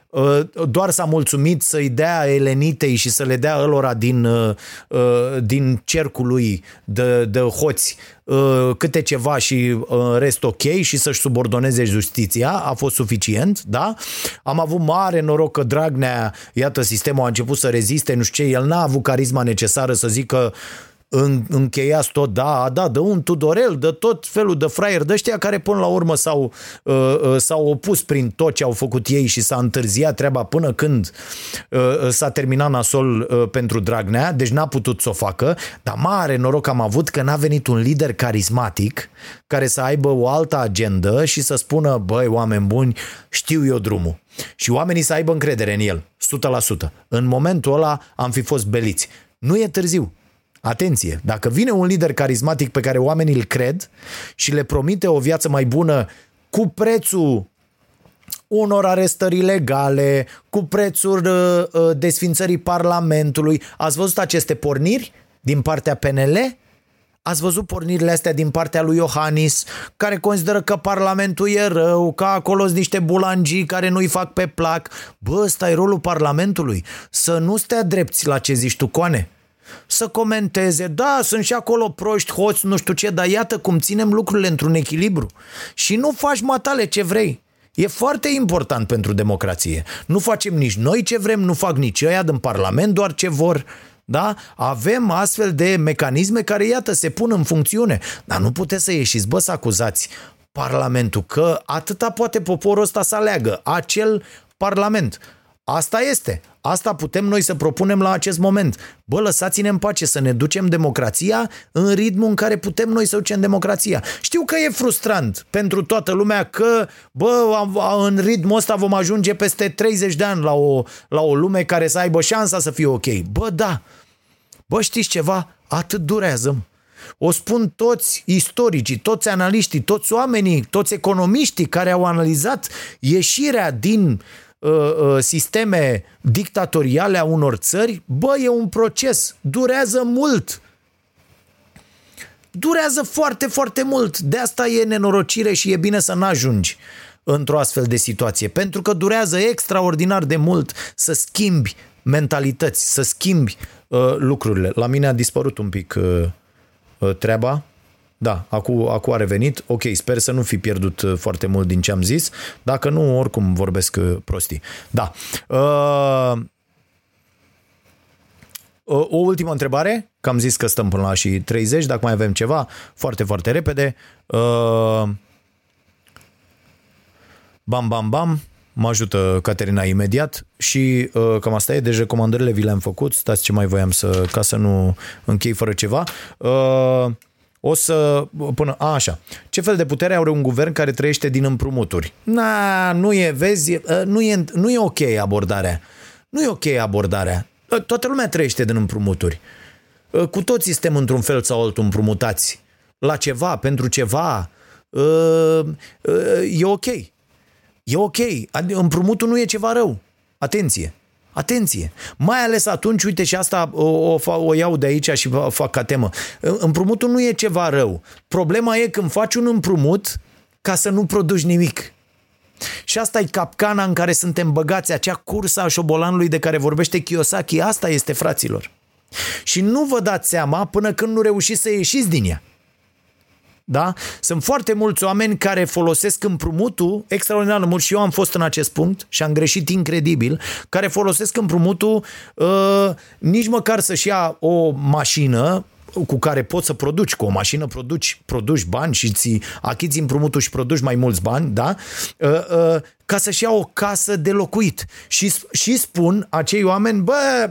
uh, doar s-a mulțumit să-i dea Elenitei și să le dea ălora din, uh, uh, din cercul lui de, de hoți uh, câte ceva și uh, rest ok și să-și subordoneze justiția, a fost suficient, da? Am avut mare noroc că Dragnea, iată, sistemul a început să reziste, nu știu ce, el n-a avut carisma necesară să zică în, încheiați tot, da, da, de un Tudorel, de tot felul de fraier de ăștia care până la urmă s-au, uh, uh, s-au opus prin tot ce au făcut ei și s-a întârziat treaba până când uh, uh, s-a terminat nasol uh, pentru Dragnea, deci n-a putut să o facă, dar mare noroc am avut că n-a venit un lider carismatic care să aibă o altă agendă și să spună, băi, oameni buni, știu eu drumul. Și oamenii să aibă încredere în el, 100%. În momentul ăla am fi fost beliți. Nu e târziu. Atenție, dacă vine un lider carismatic pe care oamenii îl cred și le promite o viață mai bună cu prețul unor arestări legale, cu prețul uh, uh, desfințării Parlamentului. Ați văzut aceste porniri din partea PNL? Ați văzut pornirile astea din partea lui Iohannis, care consideră că Parlamentul e rău, că acolo sunt niște bulangii care nu-i fac pe plac. Bă, ăsta e rolul Parlamentului. Să nu stea drepți la ce zici tu, Coane să comenteze, da, sunt și acolo proști, hoți, nu știu ce, dar iată cum ținem lucrurile într-un echilibru. Și nu faci matale ce vrei. E foarte important pentru democrație. Nu facem nici noi ce vrem, nu fac nici ăia din Parlament doar ce vor. Da? Avem astfel de mecanisme care, iată, se pun în funcțiune. Dar nu puteți să ieșiți, bă, să acuzați Parlamentul că atâta poate poporul ăsta să aleagă acel Parlament. Asta este. Asta putem noi să propunem la acest moment. Bă, lăsați-ne în pace să ne ducem democrația în ritmul în care putem noi să ducem democrația. Știu că e frustrant pentru toată lumea că, bă, în ritmul ăsta vom ajunge peste 30 de ani la o, la o lume care să aibă șansa să fie ok. Bă, da. Bă, știți ceva? Atât durează. O spun toți istoricii, toți analiștii, toți oamenii, toți economiștii care au analizat ieșirea din uh, Uh, uh, sisteme dictatoriale a unor țări, bă, e un proces, durează mult. Durează foarte, foarte mult. De asta e nenorocire și e bine să n-ajungi într-o astfel de situație, pentru că durează extraordinar de mult să schimbi mentalități, să schimbi uh, lucrurile. La mine a dispărut un pic uh, uh, treaba. Da, acum, acum a revenit. Ok, sper să nu fi pierdut uh, foarte mult din ce am zis. Dacă nu, oricum vorbesc uh, prostii. Da. Uh, O ultimă întrebare, că am zis că stăm până la și 30, dacă mai avem ceva, foarte, foarte repede. Uh, Bam, bam, bam, mă ajută Caterina imediat și uh, cam asta e, deci recomandările vi le-am făcut, stați ce mai voiam să, ca să nu închei fără ceva. Uh, o să, până, a, așa, ce fel de putere are un guvern care trăiește din împrumuturi? Na, nu e, vezi, uh, nu e, nu e ok abordarea. Nu e ok abordarea. Uh, Toată lumea trăiește din împrumuturi. Uh, Cu toții suntem într-un fel sau altul împrumutați. La ceva, pentru ceva. Uh, uh, E ok. E ok. Ad- Împrumutul nu e ceva rău. Atenție. Atenție. Mai ales atunci, uite și asta o, o, fa- o iau de aici și o fac ca temă. Împrumutul nu e ceva rău. Problema e când faci un împrumut ca să nu produci nimic. Și asta e capcana în care suntem băgați, acea cursa a șobolanului de care vorbește Kiyosaki. Asta este, fraților. Și nu vă dați seama până când nu reușiți să ieșiți din ea. Da? Sunt foarte mulți oameni care folosesc împrumutul extraordinar de mult și eu am fost în acest punct și am greșit incredibil, care folosesc împrumutul uh, nici măcar să-și ia o mașină cu care poți să produci, cu o mașină produci, produci bani și ți achizi împrumutul și produci mai mulți bani, da? Uh, uh, ca să-și ia o casă de locuit. Și, și spun acei oameni, bă,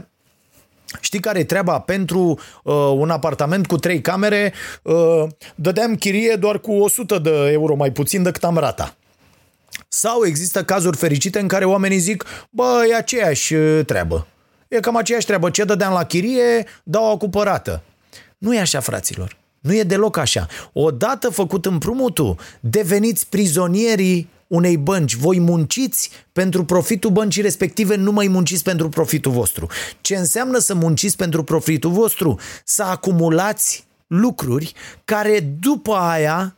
Știi care e treaba? Pentru uh, un apartament cu trei camere uh, dădeam chirie doar cu 100 de euro mai puțin decât am rata. Sau există cazuri fericite în care oamenii zic, bă, e aceeași uh, treabă. E cam aceeași treabă. Ce dădeam la chirie, dau o cumpărată. Nu e așa, fraților. Nu e deloc așa. Odată făcut împrumutul, deveniți prizonierii unei bănci. Voi munciți pentru profitul băncii respective, nu mai munciți pentru profitul vostru. Ce înseamnă să munciți pentru profitul vostru? Să acumulați lucruri care după aia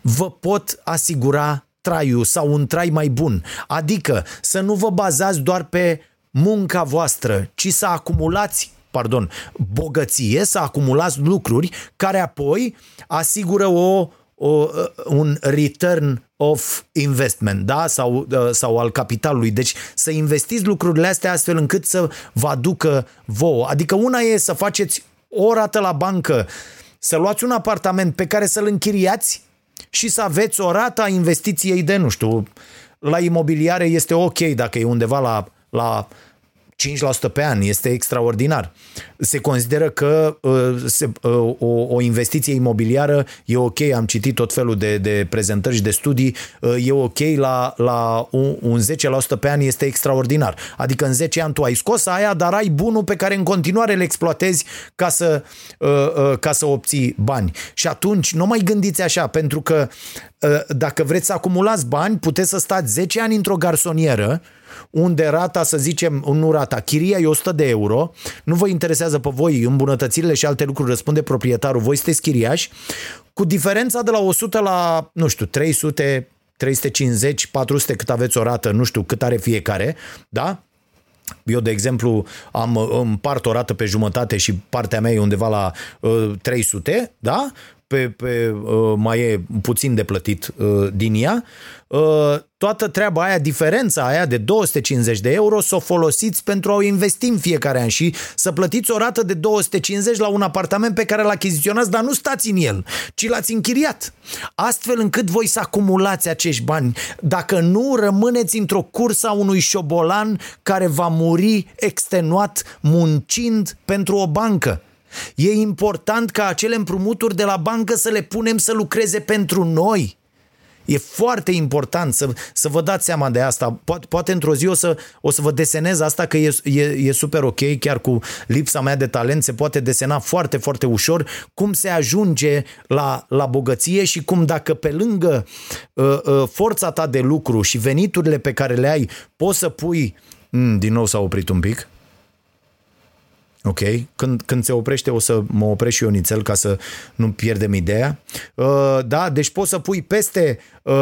vă pot asigura traiul sau un trai mai bun. Adică să nu vă bazați doar pe munca voastră, ci să acumulați pardon, bogăție, să acumulați lucruri care apoi asigură o, o, un return of investment, da? Sau, sau al capitalului. Deci să investiți lucrurile astea astfel încât să vă aducă vouă. Adică una e să faceți o rată la bancă, să luați un apartament pe care să-l închiriați și să aveți o rată a investiției de, nu știu, la imobiliare este ok dacă e undeva la, la 5% pe an, este extraordinar. Se consideră că uh, se, uh, o, o investiție imobiliară e ok, am citit tot felul de, de prezentări și de studii, uh, e ok la, la un, un 10% pe an este extraordinar. Adică în 10 ani tu ai scos aia, dar ai bunul pe care în continuare îl exploatezi ca să, uh, uh, ca să obții bani. Și atunci nu mai gândiți așa, pentru că uh, dacă vreți să acumulați bani, puteți să stați 10 ani într-o garsonieră, unde rata, să zicem, nu rata, chiria e 100 de euro, nu vă interesează pe voi îmbunătățirile și alte lucruri, răspunde proprietarul, voi sunteți chiriași, cu diferența de la 100 la, nu știu, 300, 350, 400 cât aveți o rată, nu știu cât are fiecare, da? Eu, de exemplu, am împart o rată pe jumătate și partea mea e undeva la uh, 300, da? Pe, pe, uh, mai e puțin de plătit uh, din ea. Uh, toată treaba aia, diferența aia de 250 de euro, să o folosiți pentru a o investi în fiecare an și să plătiți o rată de 250 la un apartament pe care l achiziționați, dar nu stați în el, ci l-ați închiriat. Astfel încât voi să acumulați acești bani. Dacă nu, rămâneți într-o cursă a unui șobolan care va muri extenuat muncind pentru o bancă. E important ca acele împrumuturi de la bancă să le punem să lucreze pentru noi. E foarte important să, să vă dați seama de asta. Poate, poate într-o zi o să, o să vă desenez asta că e, e, e super ok, chiar cu lipsa mea de talent se poate desena foarte, foarte ușor cum se ajunge la, la bogăție și cum dacă pe lângă uh, uh, forța ta de lucru și veniturile pe care le ai poți să pui... Mm, din nou s-a oprit un pic. Ok? Când, când se oprește o să mă opresc și eu nițel ca să nu pierdem ideea. Uh, da, deci poți să pui peste uh,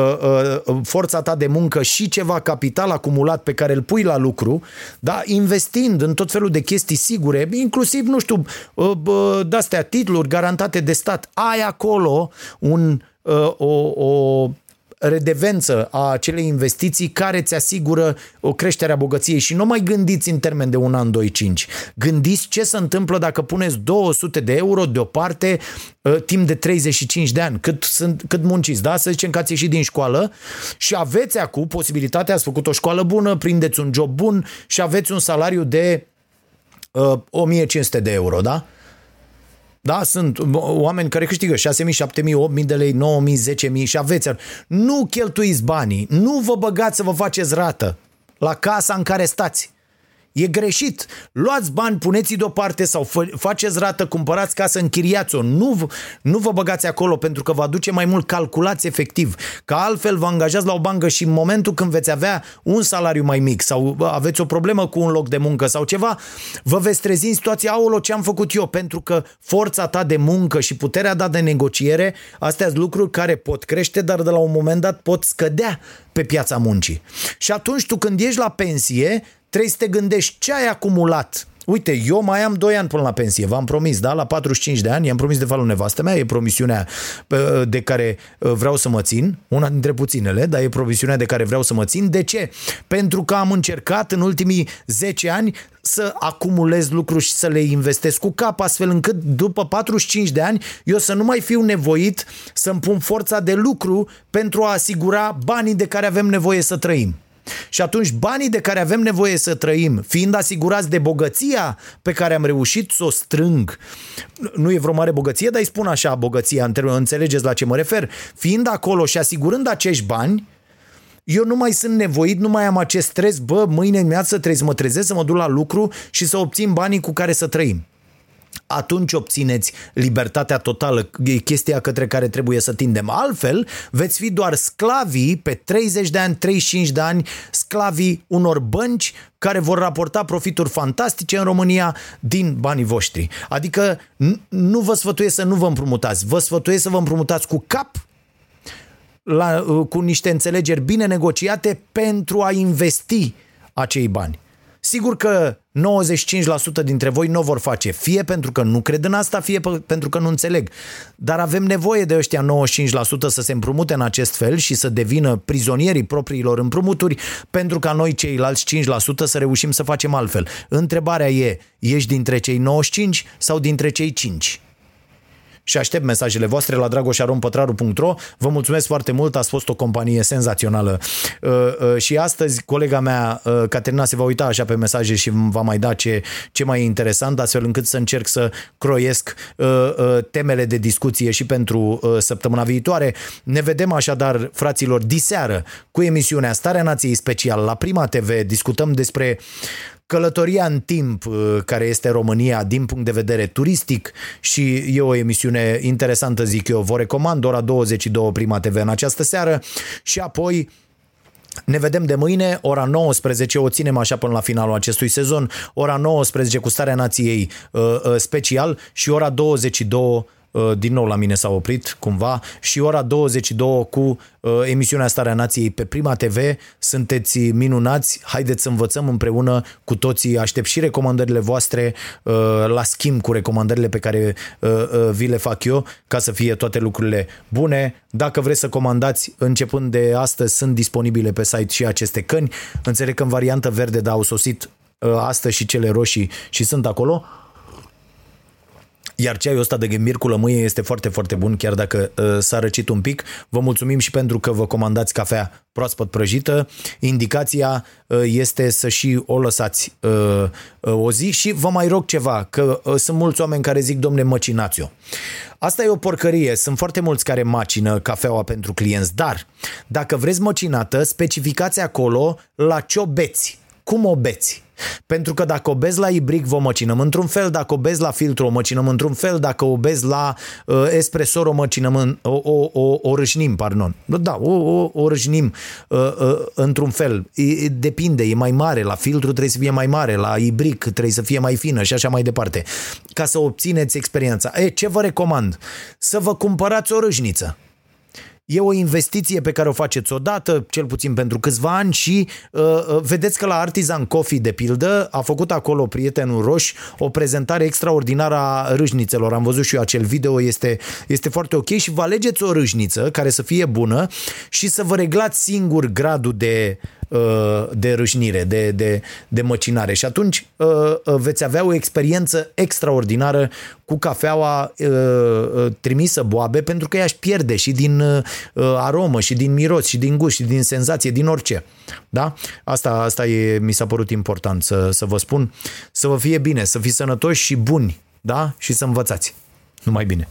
uh, forța ta de muncă și ceva capital acumulat pe care îl pui la lucru, da, investind în tot felul de chestii sigure, inclusiv, nu știu, uh, uh, de-astea titluri garantate de stat. Ai acolo un, uh, o, o redevență a acelei investiții care ți asigură o creștere a bogăției și nu mai gândiți în termen de un an, doi, cinci. Gândiți ce se întâmplă dacă puneți 200 de euro deoparte uh, timp de 35 de ani, cât, sunt, cât munciți, da? Să zicem că ați ieșit din școală și aveți acum posibilitatea, ați făcut o școală bună, prindeți un job bun și aveți un salariu de uh, 1500 de euro, da? Da, sunt oameni care câștigă 6.000, 7.000, 8.000 de lei, 9.000, 10.000 și aveți. Nu cheltuiți banii, nu vă băgați să vă faceți rată la casa în care stați. E greșit. Luați bani, puneți-i deoparte sau fă, faceți rată, cumpărați casă, închiriați-o. Nu, nu vă băgați acolo pentru că vă aduce mai mult calculați efectiv. Că altfel vă angajați la o bancă și în momentul când veți avea un salariu mai mic sau aveți o problemă cu un loc de muncă sau ceva, vă veți trezi în situația, aolo, ce am făcut eu? Pentru că forța ta de muncă și puterea ta de negociere, astea sunt lucruri care pot crește, dar de la un moment dat pot scădea pe piața muncii. Și atunci tu când ești la pensie, trebuie să te gândești ce ai acumulat. Uite, eu mai am 2 ani până la pensie, v-am promis, da? La 45 de ani, i-am promis de falul nevastă mea, e promisiunea de care uh, vreau să mă țin, una dintre puținele, dar e promisiunea de care vreau să mă țin. De ce? Pentru că am încercat în ultimii 10 ani să acumulez lucruri și să le investesc cu cap, astfel încât după 45 de ani eu să nu mai fiu nevoit să-mi pun forța de lucru pentru a asigura banii de care avem nevoie să trăim. Și atunci banii de care avem nevoie să trăim, fiind asigurați de bogăția pe care am reușit să o strâng, nu e vreo mare bogăție, dar îi spun așa bogăția, înțelegeți la ce mă refer, fiind acolo și asigurând acești bani, eu nu mai sunt nevoit, nu mai am acest stres, bă, mâine dimineață trebuie să mă trezesc, să mă duc la lucru și să obțin banii cu care să trăim atunci obțineți libertatea totală, e chestia către care trebuie să tindem. Altfel, veți fi doar sclavii pe 30 de ani, 35 de ani, sclavii unor bănci care vor raporta profituri fantastice în România din banii voștri. Adică nu vă sfătuiesc să nu vă împrumutați, vă sfătuiesc să vă împrumutați cu cap la, cu niște înțelegeri bine negociate pentru a investi acei bani. Sigur că 95% dintre voi nu o vor face, fie pentru că nu cred în asta, fie pentru că nu înțeleg. Dar avem nevoie de ăștia 95% să se împrumute în acest fel și să devină prizonierii propriilor împrumuturi pentru ca noi ceilalți 5% să reușim să facem altfel. Întrebarea e, ești dintre cei 95 sau dintre cei 5? Și aștept mesajele voastre la dragoșarompătraru.ro. Vă mulțumesc foarte mult, ați fost o companie senzațională. Uh, uh, și astăzi colega mea, uh, Caterina, se va uita așa pe mesaje și va mai da ce, ce mai e interesant, astfel încât să încerc să croiesc temele de discuție și pentru săptămâna viitoare. Ne vedem așadar, fraților, diseară cu emisiunea Starea Nației Special la Prima TV. Discutăm despre Călătoria în timp, uh, care este România din punct de vedere turistic și e o emisiune interesantă, zic eu. Vă recomand ora 22 Prima TV în această seară și apoi ne vedem de mâine, ora 19, o ținem așa până la finalul acestui sezon, ora 19 cu Starea Nației uh, uh, special și ora 22 Uh, din nou la mine s-a oprit cumva și ora 22 cu uh, emisiunea Starea Nației pe Prima TV. Sunteți minunați, haideți să învățăm împreună cu toții. Aștept și recomandările voastre uh, la schimb cu recomandările pe care vi le fac eu ca să fie toate lucrurile bune. Dacă vreți să comandați, începând de astăzi, sunt disponibile pe site și aceste căni. Înțeleg că în variantă verde, dar au sosit astăzi și cele roșii și sunt acolo. Iar ceaiul ăsta de ghembir cu lămâie este foarte, foarte bun, chiar dacă uh, s-a răcit un pic. Vă mulțumim și pentru că vă comandați cafea proaspăt prăjită. Indicația uh, este să și o lăsați uh, uh, o zi și vă mai rog ceva, că uh, sunt mulți oameni care zic, domne, măcinați-o. Asta e o porcărie, sunt foarte mulți care macină cafeaua pentru clienți, dar dacă vreți măcinată, specificați acolo la ce o beți, cum o beți. Pentru că dacă obezi la ibric, vă măcinăm într-un fel, dacă obezi la filtru, o măcinăm într-un fel, dacă obezi la uh, espresor, o măcinăm, în, o, o, o, o râșnim, pardon. Da, o, o, o râșnim uh, uh, într-un fel. E, depinde, e mai mare, la filtru trebuie să fie mai mare, la ibric trebuie să fie mai fină și așa mai departe. Ca să obțineți experiența. E, ce vă recomand? Să vă cumpărați o râșniță E o investiție pe care o faceți odată, cel puțin pentru câțiva ani și uh, uh, vedeți că la Artisan Coffee, de pildă, a făcut acolo prietenul Roș o prezentare extraordinară a râșnițelor. Am văzut și eu acel video, este, este foarte ok și vă alegeți o râșniță care să fie bună și să vă reglați singur gradul de, uh, de râșnire, de, de, de măcinare. Și atunci uh, uh, veți avea o experiență extraordinară cu cafeaua uh, uh, trimisă boabe pentru că ea își pierde și din uh, aromă și din miros și din gust și din senzație, din orice. Da? Asta, asta e, mi s-a părut important să, să vă spun. Să vă fie bine, să fiți sănătoși și buni da? și să învățați. Numai bine!